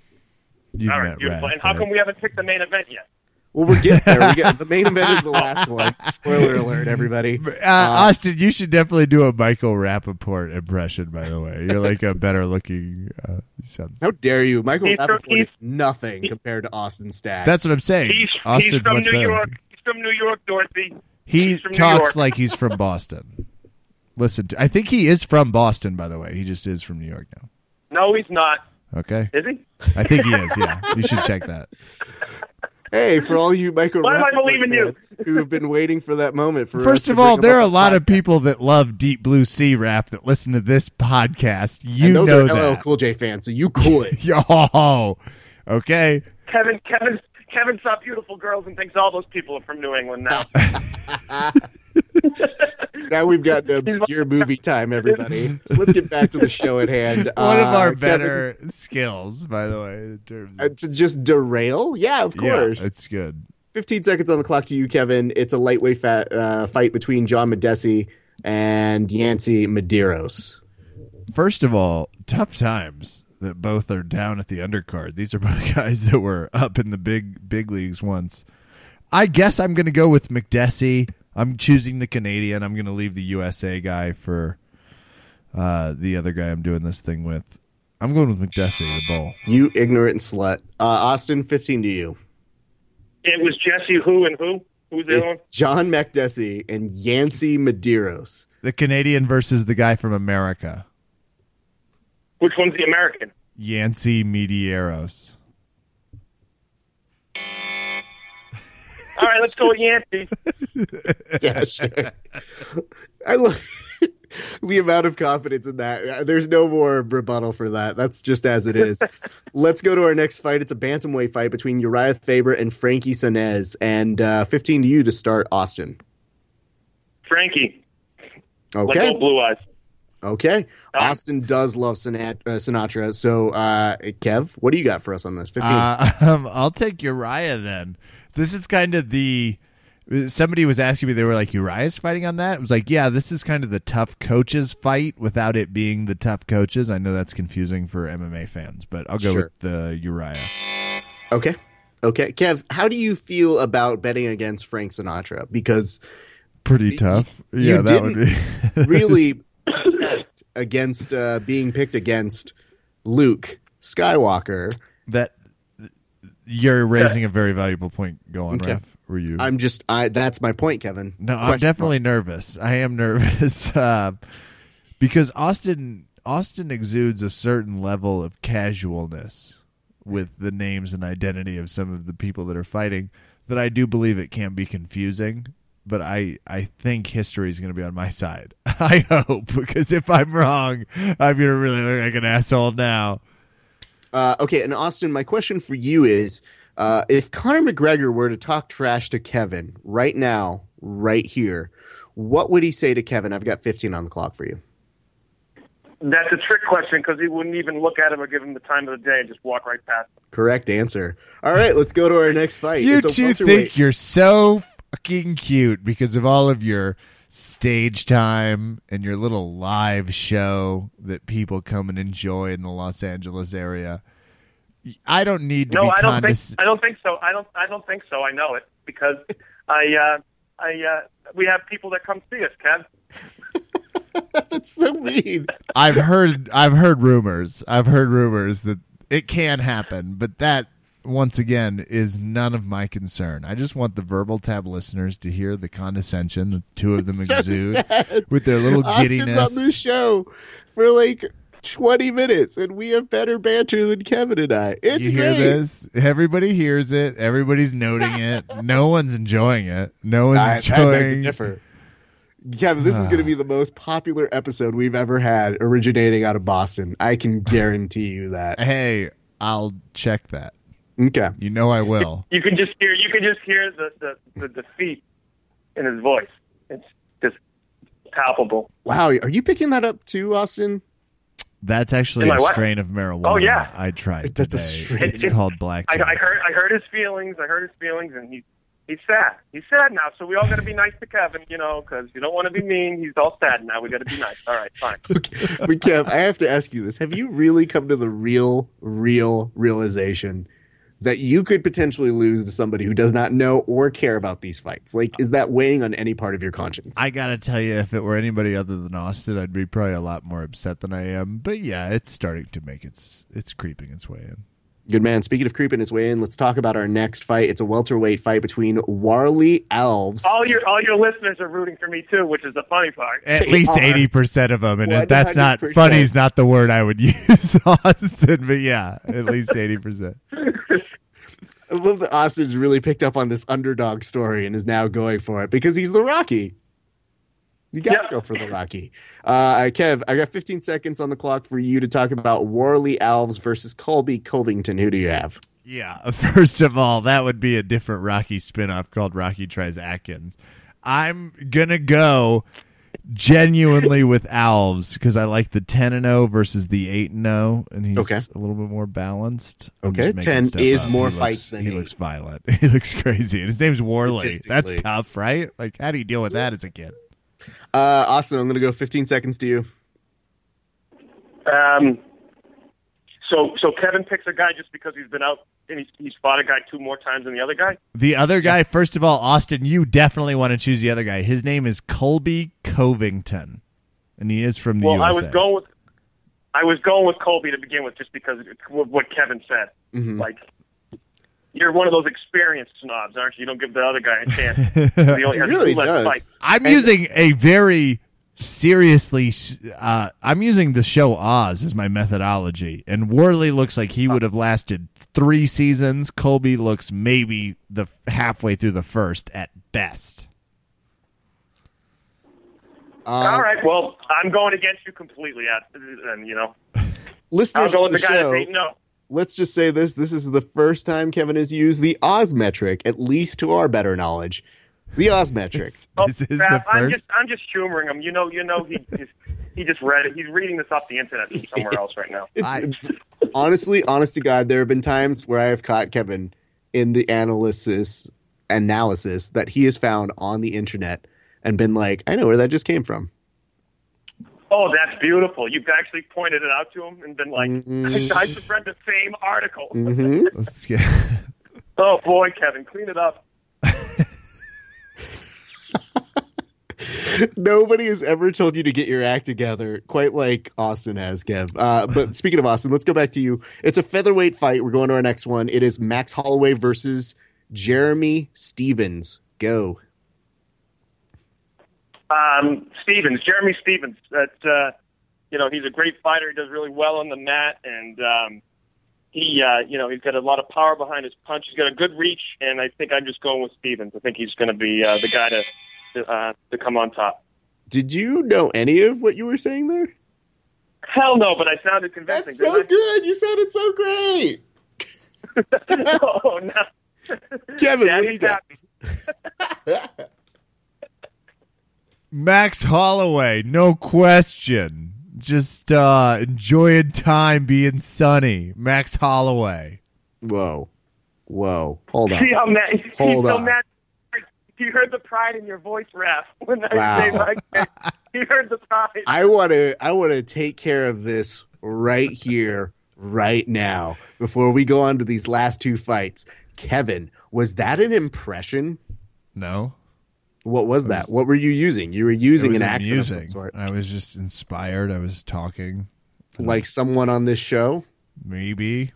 You've All beautiful. Raph, and how right? come we haven't picked the main event yet? Well, we're getting there. We get, the main event is the last one. Spoiler alert, everybody. Uh, Austin, you should definitely do a Michael Rapaport impression. By the way, you're like a better looking. Uh, How dare you? Michael He's Rapaport he's- is nothing compared to Austin Stack. That's what I'm saying. He's, Austin's he's from New better. York. He's from New York, Dorothy. He He's from New talks like he's from Boston. Listen, to, I think he is from Boston. By the way, he just is from New York now. No, he's not. Okay, Is he? I think he is. Yeah, you should check that. hey, for all you Michael Why am I Rapaport believing you? fans who have been waiting for that moment for First of all, there are a on lot of people that love Deep Blue Sea rap that listen to this podcast. You and those know are LL that. Cool J fans, so you cool it. Yo, okay. Kevin, Kevin, Kevin saw beautiful girls and thinks all those people are from New England now. now we've got the obscure movie time, everybody. Let's get back to the show at hand. One of Uh, our Kevin, better skills, by the way, in terms. uh, to just derail? Yeah, of course. yeah, it's good. 15 seconds on the clock to you, Kevin. It's a lightweight fat, uh, fight between John Makdessi and Yancy Medeiros. First of all, tough times that both are down at the undercard. These are both guys that were up in the big big leagues once. I guess I'm going to go with Makdessi. I'm choosing the Canadian. I'm going to leave the USA guy for uh, the other guy I'm doing this thing with. I'm going with Makdessi, the bull. You ignorant slut. Uh, Austin, 15 to you. it was Jesse who and who? Who's the other? It's John Makdessi and Yancy Medeiros. The Canadian versus the guy from America, Which one's the American? Yancy Medeiros. All right, let's go with Yancy. Yeah, sure. I love the amount of confidence in that. There's no more rebuttal for that. That's just as it is. Let's go to our next fight. It's a bantamweight fight between Urijah Faber and Frankie Saenz. And uh, 15 to you to start, Austin. Frankie. Like Okay. old blue eyes. Okay. Uh, Austin does love uh, Sinatra. So, uh, Kev, what do you got for us on this? 15. Uh, um, I'll take Urijah then. This is kind of the. Somebody was asking me, they were like, Urijah's fighting on that? It was like, yeah, this is kind of the tough coaches fight without it being the tough coaches. I know that's confusing for MMA fans, but I'll go Sure. with the Urijah. Okay. Okay. Kev, how do you feel about betting against Frank Sinatra? Because Pretty tough. you yeah, that would didn't be. really contest against uh, being picked against Luke Skywalker. that you're raising a very valuable point. Go on, Okay. Raph. Were you? I'm just I that's my point, Kevin. No, I'm Question definitely nervous. I am nervous uh, because Austin Austin exudes a certain level of casualness with the names and identity of some of the people that are fighting that I do believe it can be confusing. But I, I think history is going to be on my side. I hope because if I'm wrong, I'm going to really look like an asshole now. Uh, okay, and Austin, my question for you is uh, if Conor McGregor were to talk trash to Kevin right now, right here, what would he say to Kevin? I've got 15 on the clock for you. That's a trick question because he wouldn't even look at him or give him the time of the day and just walk right past him. Correct answer. All right, let's go to our next fight. You It's two think you're so fucking cute because of all of your stage time and your little live show that people come and enjoy in the Los Angeles area. I don't need to No, be I don't think. I don't think so. I don't. I don't think so. I know it because I. Uh, I. Uh, we have people that come see us, Kev. That's so mean. I've heard I've heard rumors. I've heard rumors that it can happen, but that once again is none of my concern. I just want the verbal tab listeners to hear the condescension that the two of them So exude sad. with their little Austin's giddiness. on this show for like 20 minutes, and we have better banter than Kevin and I. It's you hear great. this? Everybody hears it. Everybody's noting it. No one's enjoying it. No one's I, I enjoying. differ. Kevin, this is going to be the most popular episode we've ever had originating out of Boston. I can guarantee you that. Hey, I'll check that. Okay. You know I will. You can just hear. You can just hear the the, the defeat in his voice. It's just palpable. Wow. Are you picking that up too, Austin? That's actually Am a I what? strain of marijuana. Oh, yeah. I tried That's a strain. It's called black. I, I heard. I heard his feelings. I heard his feelings, and he. He's sad. He's sad now, so we all got to be nice to Kevin, you know, because you don't want to be mean. He's all sad now. We got to be nice. All right, fine. Okay. But Kev, I have to ask you this. Have you really come to the real, real realization that you could potentially lose to somebody who does not know or care about these fights? Like, is that weighing on any part of your conscience? I gotta tell you, if it were anybody other than Austin, I'd be probably a lot more upset than I am. But yeah, it's starting to make its it's creeping its way in. Good man. Speaking of creeping its way in, let's talk about our next fight. It's a welterweight fight between Warlley Alves. All your all your listeners are rooting for me too, which is the funny part. At They least eighty percent of them, and 100%. that's not funny. Is not the word I would use, Austin. But yeah, at least eighty percent. I love that Austin's really picked up on this underdog story and is now going for it because he's the Rocky. You got to Yeah. go for the Rocky. Uh, Kev, I got 15 seconds on the clock for you to talk about Warlley Alves versus Colby Covington. Who do you have? Yeah, first of all, that would be a different Rocky spinoff called Rocky Tries Atkins. I'm gonna go genuinely with Alves because I like the ten and zero versus the eight and zero, and he's Okay. a little bit more balanced. I'm Okay, 10 is up. more He fights looks, than he eight. looks violent. He looks crazy, and his name's Warlley. That's tough, right? Like, how do you deal with that as a kid? Uh, Austin, I'm going to go 15 seconds to you. Um, so so Kevin picks a guy just because he's been out and he's, he's fought a guy two more times than the other guy. The other guy, first of all, Austin, you definitely want to choose the other guy. His name is Colby Covington, and he is from the Well, USA. I was going with I was going with Colby to begin with, just because of what Kevin said. Mhm. Like you're one of those experienced snobs, aren't you? You don't give the other guy a chance. He only He has really two left does. I'm And- using a very seriously. Uh, I'm using the show Oz as my methodology, and Warlley looks like he would have lasted three seasons. Colby looks maybe the halfway through the first at best. Uh, All right. Well, I'm going against you completely, at, and you know, I'll Listeners go to with the the guy show, that no. Let's just say this: this is the first time Kevin has used the Oz metric, at least to our better knowledge. The Oz metric. Oh, This is crap, the I'm first? just, I'm just humoring him. You know, you know, he just, he just read it. He's reading this off the internet from somewhere Yes. else right now. It's, I- honestly, honest to God, there have been times where I have caught Kevin in the analysis analysis that he has found on the internet and been like, I know where that just came from. Oh, that's beautiful. You've actually pointed it out to him and been like, Mhm. I just read the same article. hmm get. Oh boy, Kevin, clean it up. Nobody has ever told you to get your act together quite like Austin has, Kev. Uh, but speaking of Austin, let's go back to you. It's a featherweight fight. We're going to our next one. It is Max Holloway versus Jeremy Stephens. Go. Um, Stephens, Jeremy Stephens. That uh, you know, he's a great fighter. He does really well on the mat, and um, he, uh, you know, he's got a lot of power behind his punch. He's got a good reach, and I think I'm just going with Stephens. I think he's going to be uh, the guy to to, uh, to come on top. Did you know any of what you were saying there? Hell no, but I sounded convincing. That's so good. You sounded so great. Oh no, Kevin, what do you got? happy. Max Holloway, no question. Just uh enjoying time being sunny. Max Holloway. Whoa. Whoa. Hold on. See how mad? Hold he's so mad. You heard the pride in your voice, Raph, when I Wow. say my name. You heard the pride. I want to I want to take care of this right here right now before we go on to these last two fights. Kevin, was that an impression? No. What was that? What were you using? You were using an accent of some sort. I was just inspired. I was talking. Like someone on this show? Maybe.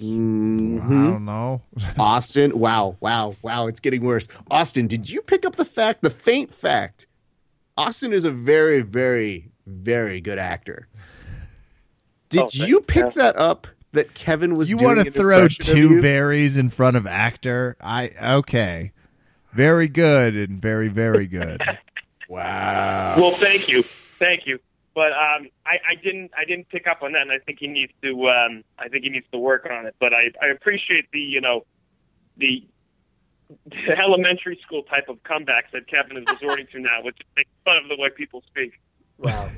Mhm. I don't know. Austin, wow, wow, wow, it's getting worse. Austin, did you pick up the fact, the faint fact? Austin is a very, very, very good actor. Did Oh, you you. pick that up that Kevin was you doing want to throw two berries in front of actor? I okay. Very good and very very good. Wow. Well, thank you, thank you. But um, I, I didn't, I didn't pick up on that, and I think he needs to. Um, I think he needs to work on it. But I, I appreciate the, you know, the, the elementary school type of comebacks that Kevin is resorting to now, which makes fun of the way people speak. Wow.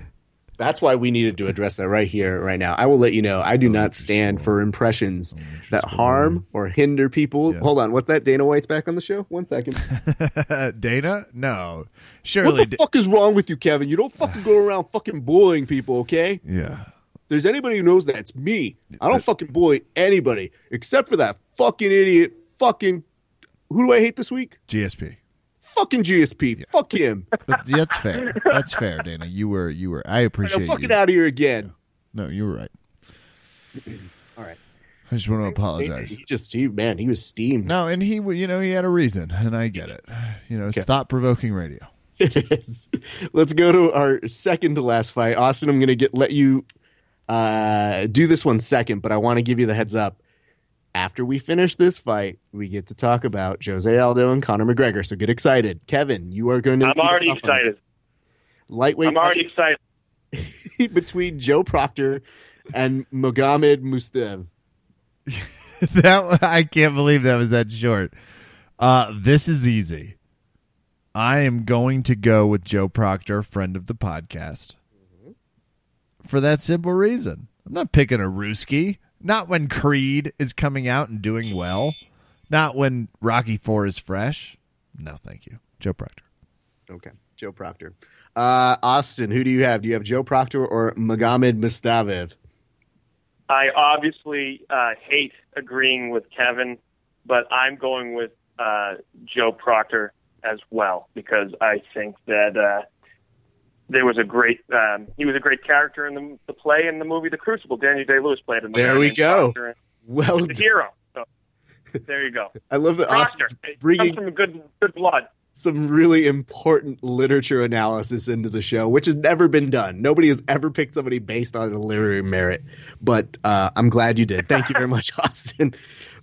That's why we needed to address that right here, right now. I will let you know I do oh, not stand for impressions oh, that harm or hinder people. Yeah. Hold on. What's that? Dana White's back on the show? One second. Dana? No. Sure. What Surely. the fuck is wrong with you, Kevin? You don't fucking go around fucking bullying people, okay? yeah. If there's anybody who knows that, it's me. I don't fucking bully anybody except for that fucking idiot fucking. Who do I hate this week? GSP. Fucking GSP. Fuck him. But that's fair. That's fair, Dana. You were you were I I'm appreciate fucking you. out of here again. No, you were right. All right. I just want to apologize. He just, he, man, he was steamed. No, and he, you know, he had a reason, and I get it. You know, it's Okay. thought provoking radio. It is. Let's go to our second to last fight. Austin, I'm going to get let you uh, do this one second, but I want to give you the heads up. After we finish this fight, we get to talk about Jose Aldo and Conor McGregor. So get excited, Kevin. You are going to. I'm lead us already off on this excited. Lightweight I'm already excited. fight between Joe Proctor and Mohamed Mustav. that I can't believe that was that short. Uh, this is easy. I am going to go with Joe Proctor, friend of the podcast, for that simple reason. I'm not picking a Ruski. Not when Creed is coming out and doing well. Not when Rocky Four is fresh. No, thank you, Joe Proctor. Okay, Joe Proctor. Uh, Austin, who do you have? Do you have Joe Proctor or Magomed Mustafaev? I obviously uh, hate agreeing with Kevin, but I'm going with uh, Joe Proctor as well because I think that uh, there was a great um, he was a great character in the, the play in the movie The Crucible. Daniel Day Lewis played him. There we go. Well, The hero. So, There you go. I love that It bringing from good good blood. some really important literature analysis into the show, which has never been done. Nobody has ever picked somebody based on a literary merit, but uh, I'm glad you did. Thank you very much, Austin.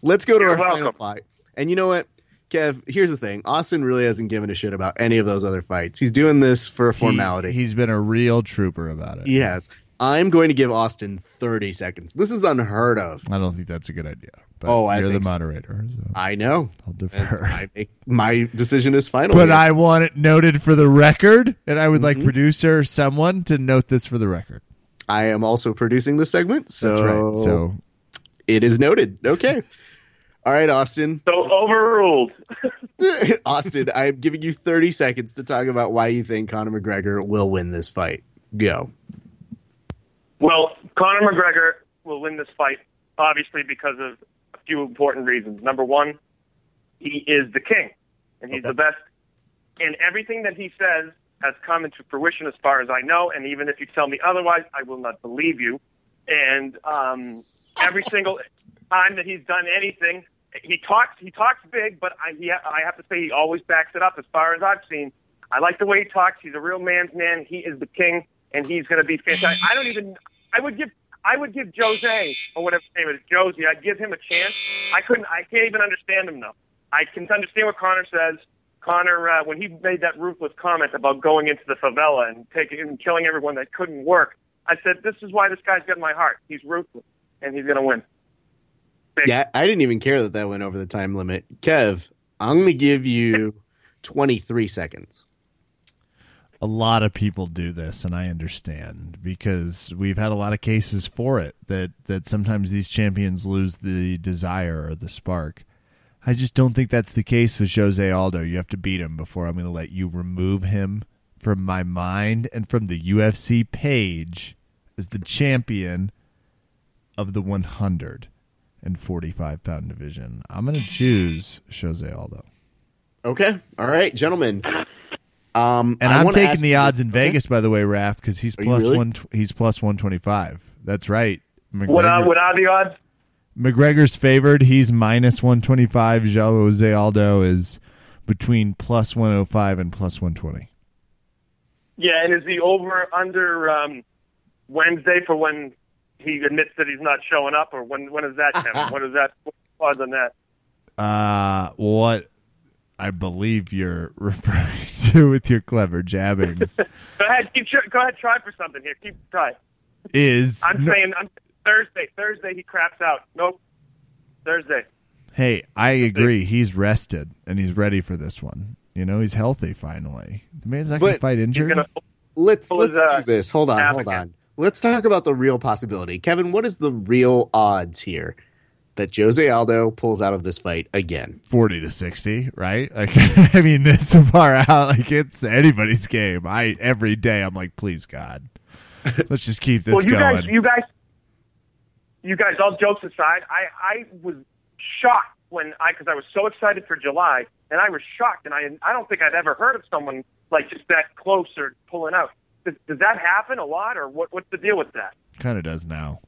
Let's go to You're our final fight. And you know what, Kev? Here's the thing: Austin really hasn't given a shit about any of those other fights. He's doing this for a formality. He, has been a real trooper about it. He has. I'm going to give Austin 30 seconds. This is unheard of. I don't think that's a good idea. But Oh, I you're the moderator, so I know. I'll defer. I make, my decision is final. but here. I want it noted for the record, and I would Mm-hmm. like producer someone to note this for the record. I am also producing this segment, so That's right. So it is noted. Okay. All right, Austin. So overruled. Austin, I'm giving you 30 seconds to talk about why you think Conor McGregor will win this fight. Go. Well, Conor McGregor will win this fight, obviously, because of a few important reasons. Number one, he is the king, and he's the best. And everything that he says has come into fruition as far as I know. And even if you tell me otherwise, I will not believe you. And um, every single time that he's done anything, he talks. He talks big, but I, he, I have to say he always backs it up. As far as I've seen, I like the way he talks. He's a real man's man. He is the king, and he's going to be fantastic. I don't even. I would give. I would give Jose or whatever his name is, Josie. I'd give him a chance. I couldn't. I can't even understand him though. I can understand what Conor says. Conor, uh, when he made that ruthless comment about going into the favela and taking and killing everyone that couldn't work, I said, "This is why this guy's got my heart. He's ruthless, and he's going to win." Big. Yeah, I didn't even care that that went over the time limit. Kev, I'm going to give you 23 seconds. a lot of people do this, and I understand because we've had a lot of cases for it that that sometimes these champions lose the desire or the spark. I just don't think that's the case with Jose Aldo. You have to beat him before I'm going to let you remove him from my mind and from the UFC page as the champion of the 145 pound division. I'm going to choose Jose Aldo. Okay. All right, gentlemen. Um, And I I'm taking the odds this- in okay? Vegas, by the way, Raph, because he's Are plus really? one. He's plus one twenty five. That's right. What are, what are the odds? McGregor's favored. He's minus one twenty five. Jose Aldo is between plus one hundred five and plus one twenty. Yeah, and is the over under um, Wednesday for when he admits that he's not showing up, or when when is that, Kevin? what is that? What's the odds on that? Uh, what I believe you're referring to with your clever jabbings Go ahead, keep tr- go ahead, try for something here. Keep try. is I'm no- saying I'm Thursday. Thursday he craps out. Nope. Thursday. Hey, I agree. He's rested and he's ready for this one. You know, he's healthy finally. The man's not going to fight injury. gonna. Let's let's uh, do this. Hold on, hold advocate? on. Let's talk about the real possibility. Kevin, what is the real odds here that Jose Aldo pulls out of this fight again? 40 to 60, right? Like, I mean, this far out, like, it's anybody's game. I, every day, I'm like, please, God, let's just keep this Well, you going. guys, you guys, you guys. All jokes aside, I I was shocked when I because I was so excited for July, and I was shocked, and I I don't think I'd ever heard of someone like just that close or pulling out. Does, does that happen a lot, or what? What's the deal with that? kind of does now.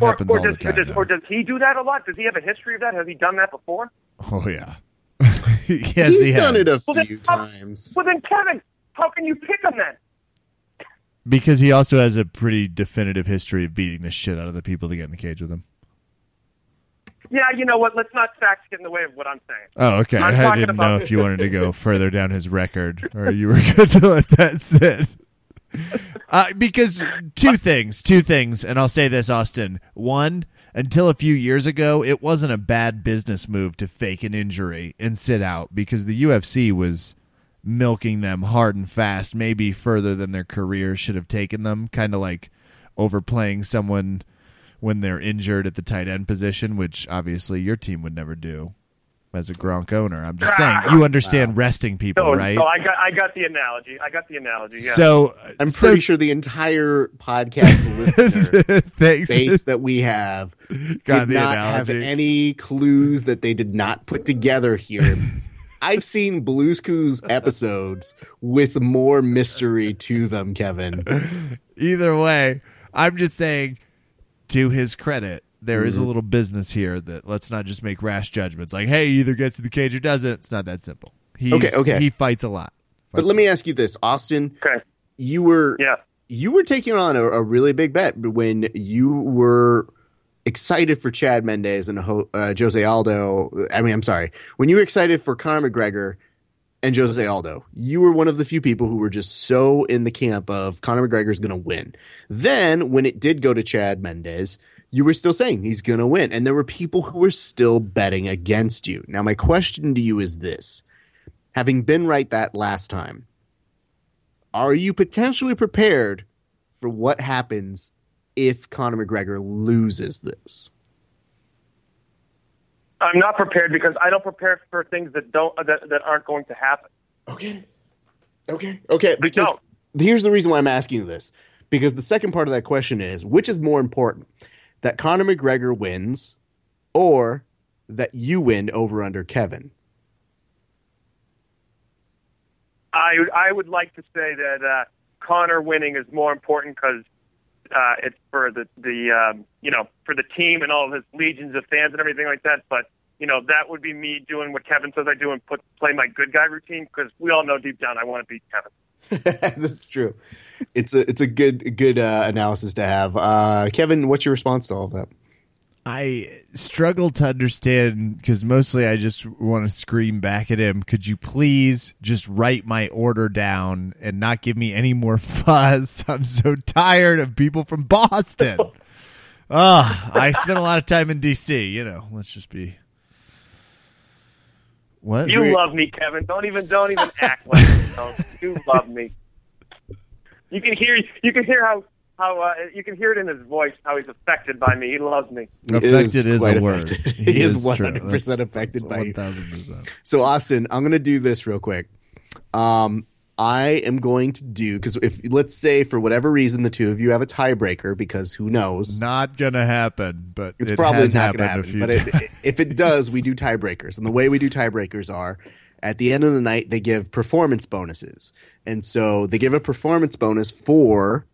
Or, Happens or all does, the time or, does, now. or does he do that a lot? Does he have a history of that? Has he done that before? Oh, yeah. yes, He's he done it a Well, then few how- times. Well, then Kevin, how can you pick him then? Because he also has a pretty definitive history of beating the shit out of the people to get in the cage with him. Yeah, you know what? Let's not facts get in the way of what I'm saying. Oh, okay. I'm I didn't know if you wanted to go further down his record or you were good to let that sit. Uh, because two things, two things, and I'll say this, Austin. One, until a few years ago, it wasn't a bad business move to fake an injury and sit out because the UFC was milking them hard and fast, maybe further than their careers should have taken them, kind of like overplaying someone when they're injured at the tight end position, which obviously your team would never do as a Gronk owner. I'm just ah. saying you understand resting people, No, right? no, I got I got the analogy. I got the analogy. Yeah. So I'm so- pretty sure the entire podcast listener base that we have Got did the not have any clues that they did not put together here. I've seen Blue's Clues episodes with more mystery to them, Kevin. Either way, I'm just saying, to his credit, there is a little business here that let's not just make rash judgments like, hey, either gets to the cage or doesn't. It's not that simple. He's, Okay, okay. He fights a lot. But let me ask you this, Austin. Okay. You were Yeah. you were taking on a, a really big bet when you were excited for Chad Mendes and uh, Jose Aldo. I mean, I'm sorry, when you were excited for Conor McGregor and Jose Aldo, you were one of the few people who were just so in the camp of Conor McGregor's going to win. Then, when it did go to Chad Mendes, you were still saying he's going to win, and there were people who were still betting against you. Now, my question to you is this: Having been right that last time, are you potentially prepared for what happens if Conor McGregor loses this? I'm not prepared because I don't prepare for things that don't uh, that, that aren't going to happen. Okay. Okay. Okay. Because here's the reason why I'm asking you this. Because the second part of that question is which is more important? That Conor McGregor wins or that you win over under Kevin? I I would like to say that uh, Conor winning is more important because uh, it's for the the um, you know for the team and all of his legions of fans and everything like that. But you know that would be me doing what Kevin says I do and put play my good guy routine because we all know deep down I want to beat Kevin. That's true. It's a it's a good good uh, analysis to have. Uh, Kevin, what's your response to all of that? I struggle to understand because mostly I just want to scream back at him. Could you please just write my order down and not give me any more fuzz? I'm so tired of people from Boston. Ah, I spent a lot of time in D.C. You know, let's just be. What? You love me, Kevin. Don't even don't even act like you don't. You love me. You can hear you can hear how how uh, you can hear it in his voice how he's affected by me. He loves me. affected is, quite a word. affected. He is 100% affected that's by you. 1000%. So Austin, I'm going to do this real quick. Um, I am going to do because if let's say for whatever reason the two of you have a tiebreaker because who knows Not gonna happen, but it's it probably not going to happen. But it, if it does, we do tiebreakers, and the way we do tiebreakers are at the end of the night they give performance bonuses, and so they give a performance bonus for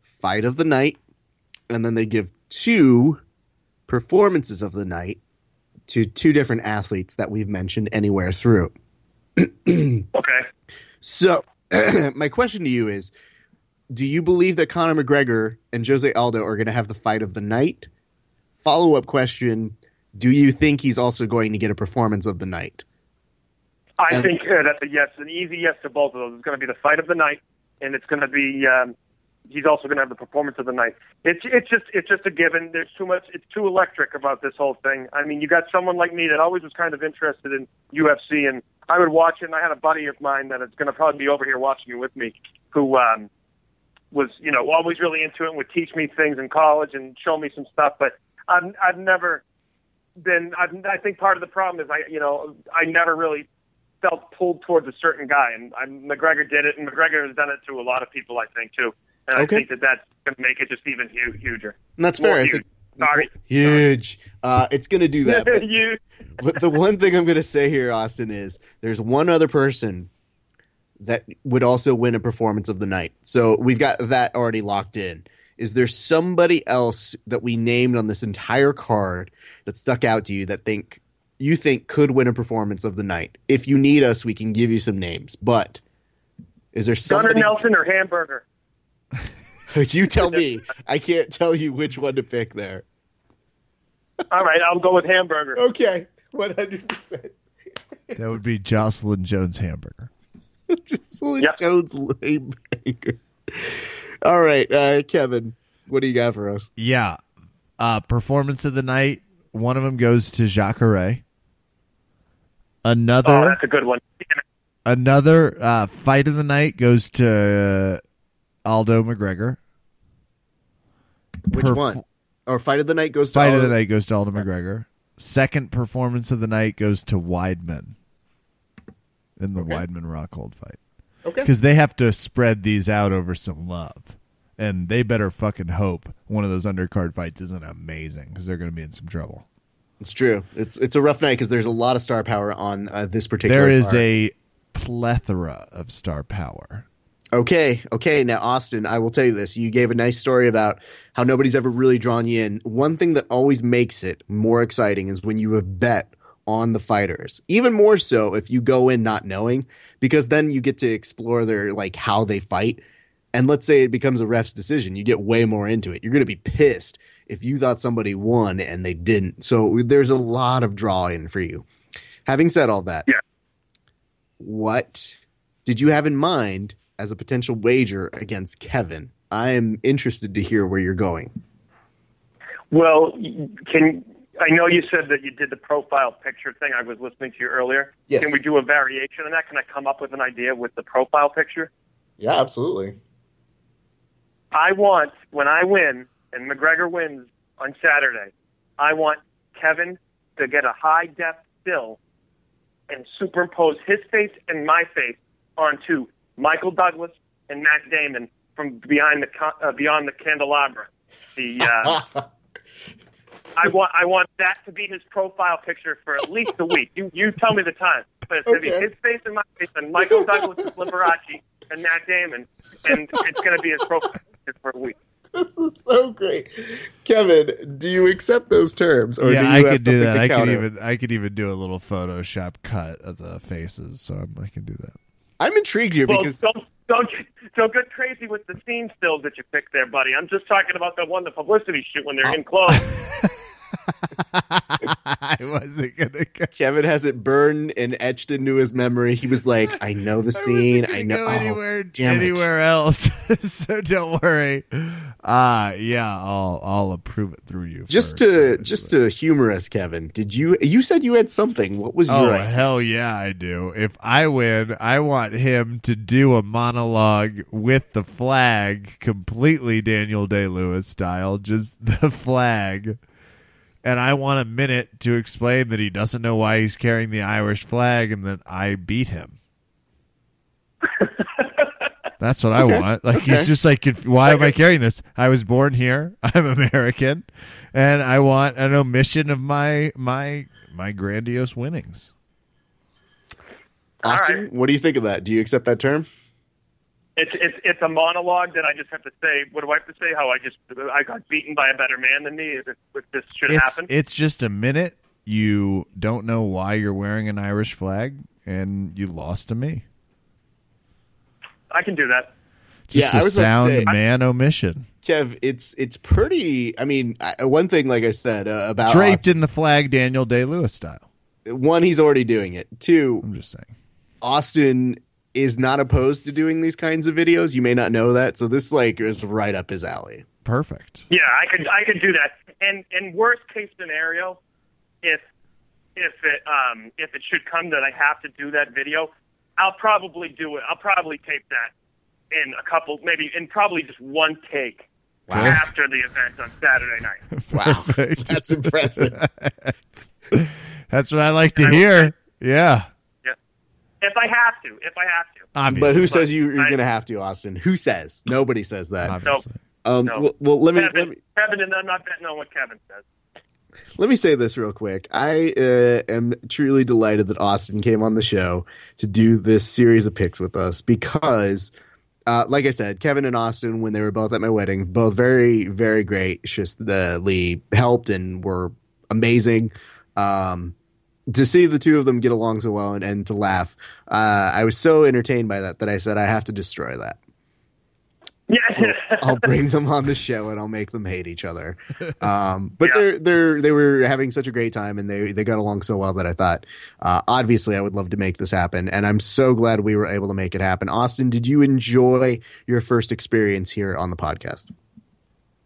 fight of the night, and then they give two performances of the night to two different athletes that we've mentioned anywhere through. Okay. So, my question to you is Do you believe that Conor McGregor and Jose Aldo are going to have the fight of the night? Follow up question Do you think he's also going to get a performance of the night? I And- think uh, that's a yes, an easy yes to both of those. It's going to be the fight of the night, and it's going to be. Um, he's also going to have the performance of the night. It's it's just it's just a given. There's too much. It's too electric about this whole thing. I mean, you got someone like me that always was kind of interested in UFC, and I would watch it. And I had a buddy of mine that is going to probably be over here watching it with me, who um, was you know always really into it and would teach me things in college and show me some stuff. But I've I've never been. I've, I think part of the problem is I you know I never really felt pulled towards a certain guy, and I, McGregor did it, and McGregor has done it to a lot of people, I think too. And Okay. I think that that's going to make it just even hu- huger. And that's fair. I huge. think Sorry. huge. Uh, it's going to do that. But, but the one thing I'm going to say here, Austin, is there's one other person that would also win a performance of the night. So we've got that already locked in. Is there somebody else that we named on this entire card that stuck out to you that think you think could win a performance of the night? If you need us, we can give you some names. But is there Gunnar somebody? Nelson or Hamburger? you tell me. I can't tell you which one to pick there. All right, I'll go with Hamburger. Okay, one hundred percent. That would be Jocelyn Jones Hamburger. Jocelyn Yep. Jones lame banger. All right, uh, Kevin, what do you got for us? Yeah. Uh, performance of the night. One of them goes to Jacare. Another Oh, that's a good one. another uh, fight of the night goes to uh, Aldo McGregor. Which Perf- one? Or fight of the night goes to Fight of the night goes to Aldo McGregor. Second performance of the night goes to Weidman in the Okay. Weidman Rockhold fight Okay, because they have to spread these out over some love, and they better fucking hope one of those undercard fights isn't amazing because they're going to be in some trouble. it's true. It's it's a rough night because there's a lot of star power on uh, this particular. There is a plethora of star power. Okay, okay. Now, Austin, I will tell you this. You gave a nice story about how nobody's ever really drawn you in. One thing that always makes it more exciting is when you have bet on the fighters. Even more so if you go in not knowing, because then you get to explore their like how they fight. And let's say it becomes a ref's decision, you get way more into it. You're going to be pissed if you thought somebody won and they didn't. So there's a lot of draw in for you. Having said all that, Yeah. what did you have in mind as a potential wager against Kevin? I am interested to hear where you're going. Well, can I know you said that you did the profile picture thing? I was listening to you earlier. Yes. Can we do a variation on that? Can I come up with an idea with the profile picture? Yeah, absolutely. I want when I win and McGregor wins on Saturday, I want Kevin to get a high def still and superimpose his face and my face onto Michael Douglas and Matt Damon from behind the uh, beyond the candelabra. The uh, I want I want that to be his profile picture for at least a week. You you tell me the time, but it's gonna Okay. be his face and my face and Michael Douglas and Liberace and Matt Damon, and it's gonna be his profile picture for a week. This is so great. Kevin, do you accept those terms? Or yeah, do you I have could do that. to I could even I could even do a little Photoshop cut of the faces, so I'm, I can do that. I'm intrigued here Well, because don't don't get, don't get crazy with the scene stills that you picked there, buddy. I'm just talking about the one the publicity shoot when they're oh. in clothes. I wasn't gonna go. Kevin has it burned and etched into his memory. He was like, I know the I scene. wasn't I know go oh, anywhere it. anywhere else, so don't worry. Uh yeah, I'll I'll approve it through you. Just first. to just to humor us, Kevin. Did you you said you had something? What was Oh your idea? hell yeah, I do. If I win, I want him to do a monologue with the flag, completely Daniel Day Lewis style, just the flag. And I want a minute to explain that he doesn't know why he's carrying the Irish flag, and that I beat him. That's what I want. Like okay. he's just like, if, why am I carrying this? I was born here. I'm American, and I want an omission of my my my grandiose winnings. Austin, right. what do you think of that? Do you accept that term? It's it's it's a monologue that I just have to say. What do I have to say? How I just I got beaten by a better man than me. If, if this should It's happen. it's just a minute. You don't know why you're wearing an Irish flag, and you lost to me. I can do that. Just Yeah, a I was about sound say- man omission. Kev, it's it's pretty. I mean, I, one thing, like I said uh, about Draped in the flag, Daniel Day Lewis style. One, he's already doing it. Two, I'm just saying. Austin is not opposed to doing these kinds of videos. You may not know that, so this like is right up his alley. Perfect. Yeah, I could I could do that. And and worst case scenario, if if it um if it should come that I have to do that video, I'll probably do it. I'll probably tape that in a couple, maybe in probably just one take Wow. after the event on Saturday night. Wow, that's impressive. That's what I like to hear. Yeah. Yeah, if I have to, if I have to. Obviously. But who says you, you're going to have to, Austin? Who says? Nobody says that. Obviously. Um, No. well, well, let me Kevin, let me Kevin, and I'm not betting on what Kevin says. let me say this real quick. I uh, am truly delighted that Austin came on the show to do this series of picks with us because, uh, like I said, Kevin and Austin, when they were both at my wedding, both very, very graciously helped and were amazing. Um, to see the two of them get along so well and, and to laugh, uh, I was so entertained by that that I said I have to destroy that. Yeah, So I'll bring them on the show and I'll make them hate each other. Um, but Yeah. they're they're they were having such a great time and they they got along so well that I thought uh, obviously I would love to make this happen and I'm so glad we were able to make it happen. Austin, did you enjoy your first experience here on the podcast?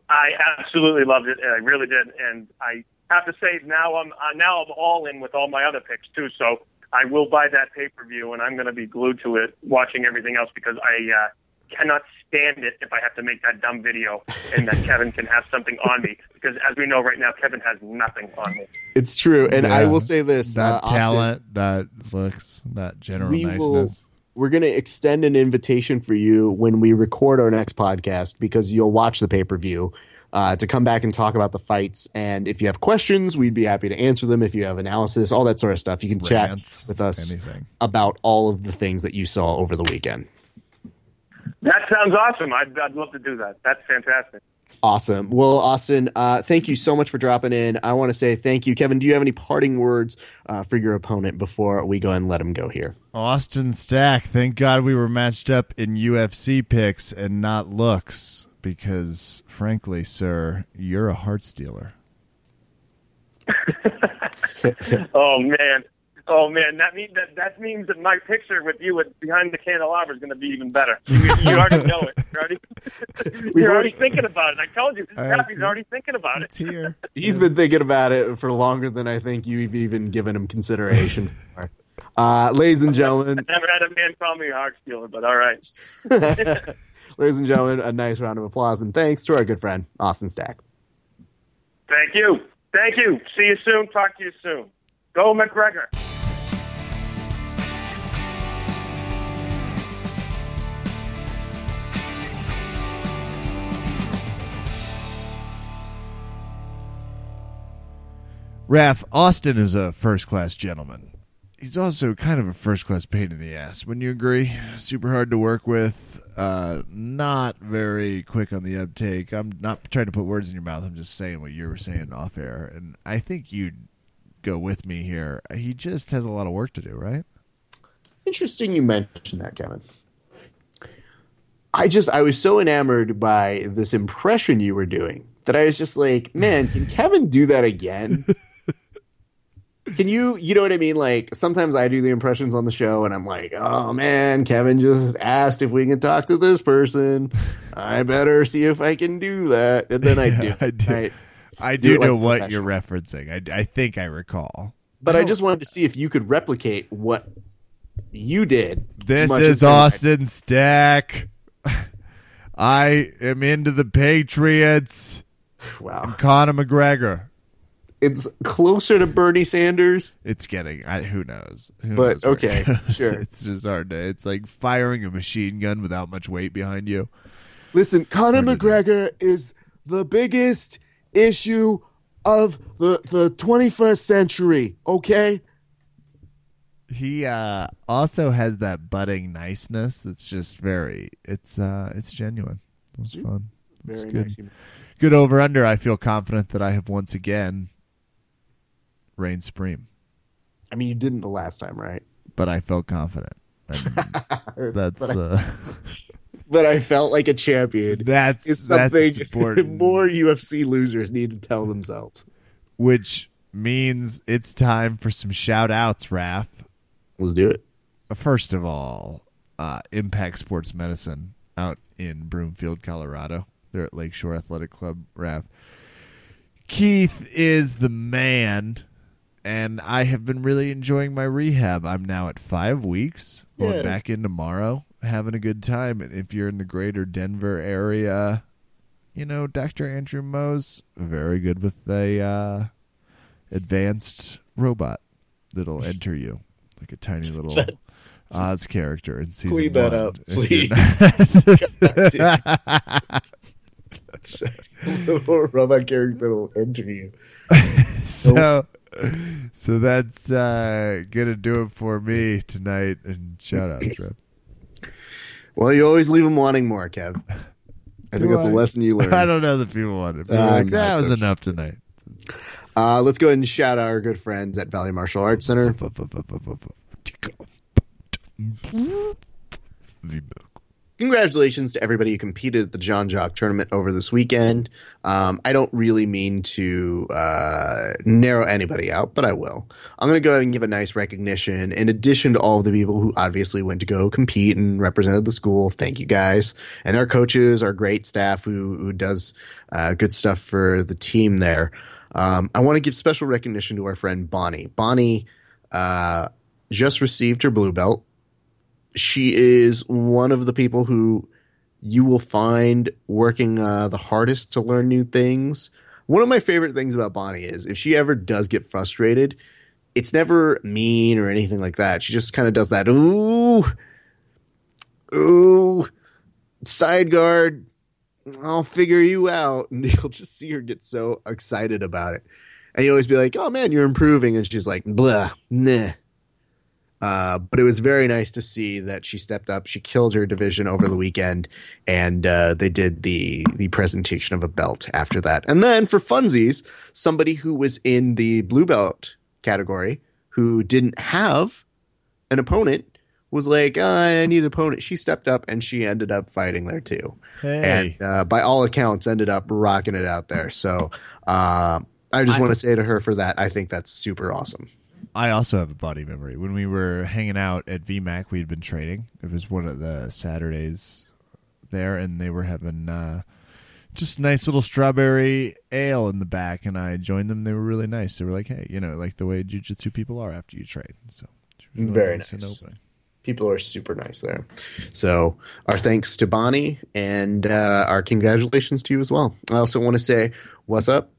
I absolutely loved it. I really did, and I have to say now I'm uh, now I'm all in with all my other picks too. So I will buy that pay per view, and I'm going to be glued to it, watching everything else because I uh, cannot stand it if I have to make that dumb video and that Kevin can have something on me because as we know right now, Kevin has nothing on me. It's true, and I will say this: uh, Not Austin, talent, not looks, not general we will niceness. we're going to extend an invitation for you when we record our next podcast because you'll watch the pay-per-view uh, to come back and talk about the fights and if you have questions we'd be happy to answer them if you have analysis all that sort of stuff you can Rants, chat with us anything. about all of the things that you saw over the weekend That sounds awesome. I'd, I'd love to do that. That's fantastic. Awesome. Well, Austin, uh, thank you so much for dropping in. I want to say thank you. Kevin, do you have any parting words uh, for your opponent before we go and let him go here? Austin Stack, thank God we were matched up in UFC picks and not looks, because frankly, sir, you're a heart stealer. Oh man. Oh man, that means that that means that my picture with you with behind the candelabra is going to be even better. You, you already know it. You're already, you're already already- thinking about it. I told you, Uh, Happy's already thinking about it. Here. He's been thinking about it for longer than I think you've even given him consideration for. Uh, ladies and gentlemen, I've Never had a man call me a heart stealer, but all right. Ladies and gentlemen, a nice round of applause and thanks to our good friend Austin Stack. Thank you. Thank you. See you soon. Talk to you soon. Go McGregor. Raph, Austin is a first class gentleman. He's also kind of a first class pain in the ass. Wouldn't you agree? Super hard to work with. Uh, not very quick on the uptake. I'm not trying to put words in your mouth. I'm just saying what you were saying off air. And I think you'd go with me here. He just has a lot of work to do, right? Interesting you mentioned that, Kevin. I just I was so enamored by this impression you were doing that I was just like, man, can Kevin do that again? can you you know what I mean? Like sometimes I do the impressions on the show and I'm like, oh man, Kevin just asked if we can talk to this person. I better see if I can do that. And then I do. I do. right? I Do do like know what you're referencing. I, I think I recall. But I just wanted to see if you could replicate what you did. This is Austin Stack. I am into the Patriots. Wow. I'm Conor McGregor. It's closer to Bernie Sanders. It's getting. I, who knows? Who But, knows where it okay, sure. It's just hard to. It's like firing a machine gun without much weight behind you. Listen, Conor McGregor is the biggest issue of the the 21st century, okay? He uh, also has that budding niceness. That's just very. It's uh, it's genuine. It was fun. It was Very good. nice. Good over under. I feel confident that I have once again reigned supreme. I mean, you didn't the last time, right? but I felt confident. And that's But I- But I felt like a champion. that's is that's something important. more UFC losers need to tell themselves. which means it's time for some shout outs, Raph. Let's do it. First of all, uh, Impact Sports Medicine out in Broomfield, Colorado. They're at Lakeshore Athletic Club, Raph. Keith is the man, and I have been really enjoying my rehab. I'm now at five weeks, going Yeah. back in tomorrow, having a good time. And if you're in the greater Denver area, you know, Dr. Andrew Mose, very good with a uh, advanced robot that'll enter you like a tiny little Oz character in season clean that one. up, not- little robot character that'll enter you. so so that's uh gonna do it for me tonight and shout outs Rep. Well, you always leave them wanting more, Kev. I think that's a lesson you learned. I don't know that people want it. People I'm like, that was so enough tonight. Uh, let's go ahead and shout out our good friends at Valley Martial Arts Center. Congratulations to everybody who competed at the John Jock tournament over this weekend. Um, I don't really mean to uh, narrow anybody out, but I will. I'm going to go ahead and give a nice recognition. In addition to all of the people who obviously went to go compete and represented the school, thank you guys. And our coaches, our great staff who, who does uh, good stuff for the team there. Um, I want to give special recognition to our friend Bonnie. Bonnie uh, just received her blue belt she is one of the people who you will find working uh, the hardest to learn new things. One of my favorite things about Bonnie is if she ever does get frustrated, it's never mean or anything like that. She just kind of does that, ooh, ooh, side guard, I'll figure you out. And you'll just see her get so excited about it. And you always be like, oh man, you're improving. And she's like, blah, nah. Uh, but it was very nice to see that she stepped up. She killed her division over the weekend, and uh, they did the the presentation of a belt after that. And then for funsies, somebody who was in the blue belt category who didn't have an opponent was like, "Uh, I need an opponent. She stepped up and she ended up fighting there too. Hey. And uh, by all accounts, ended up rocking it out there. So uh, I just want to say to her for that, I think that's super awesome. I also have a body memory. When we were hanging out at VMAC, we had been training. It was one of the Saturdays there, and they were having uh, just nice little strawberry ale in the back. And I joined them. They were really nice. They were like, "Hey, you know, like the way jujitsu people are after you train." So really Very and nice. People are super nice there. So our thanks to Bonnie and uh, our congratulations to you as well. I also want to say, what's up?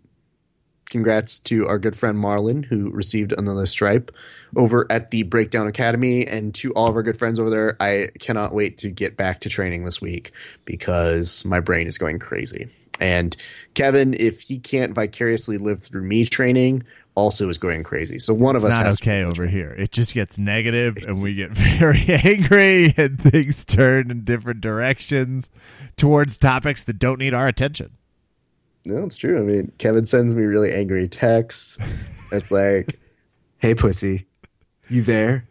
Congrats to our good friend Marlon, who received another stripe over at the Breakdown Academy, and to all of our good friends over there. I cannot wait to get back to training this week because my brain is going crazy. And Kevin, if he can't vicariously live through me training, also is going crazy. So one It's of us not okay over train. here. It just gets negative, and we get very angry, and things turn in different directions towards topics that don't need our attention. No, it's true. I mean, Kevin sends me really angry texts. It's like, "Hey, pussy, you there?"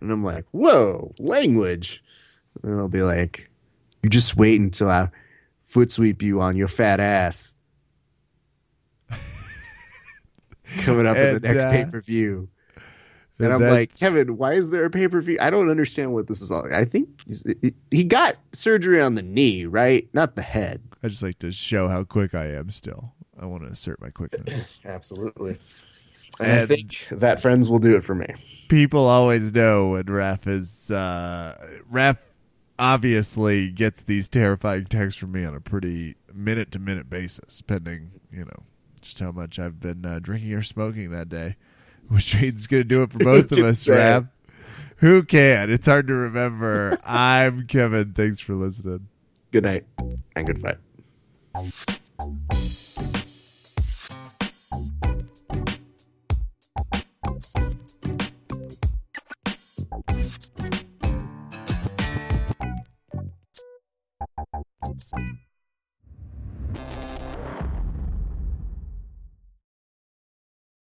And I'm like, "Whoa, language." And I'll be like, "You just wait until I foot sweep you on your fat ass." Coming up in the next uh, pay per view. And and I'm like, Kevin, why is there a pay per view? I don't understand what this is all. I think he got surgery on the knee, right? Not the head. I just like to show how quick I am. Still, I want to assert my quickness. Absolutely. And, I think that friends will do it for me. People always know when Raph is uh, Raph. Obviously, gets these terrifying texts from me on a pretty minute to minute basis, depending, you know, just how much I've been uh, drinking or smoking that day. Which means going to do it for both of us? Raph. Who can? It's hard to remember. I'm Kevin. Thanks for listening. Good night and good fight.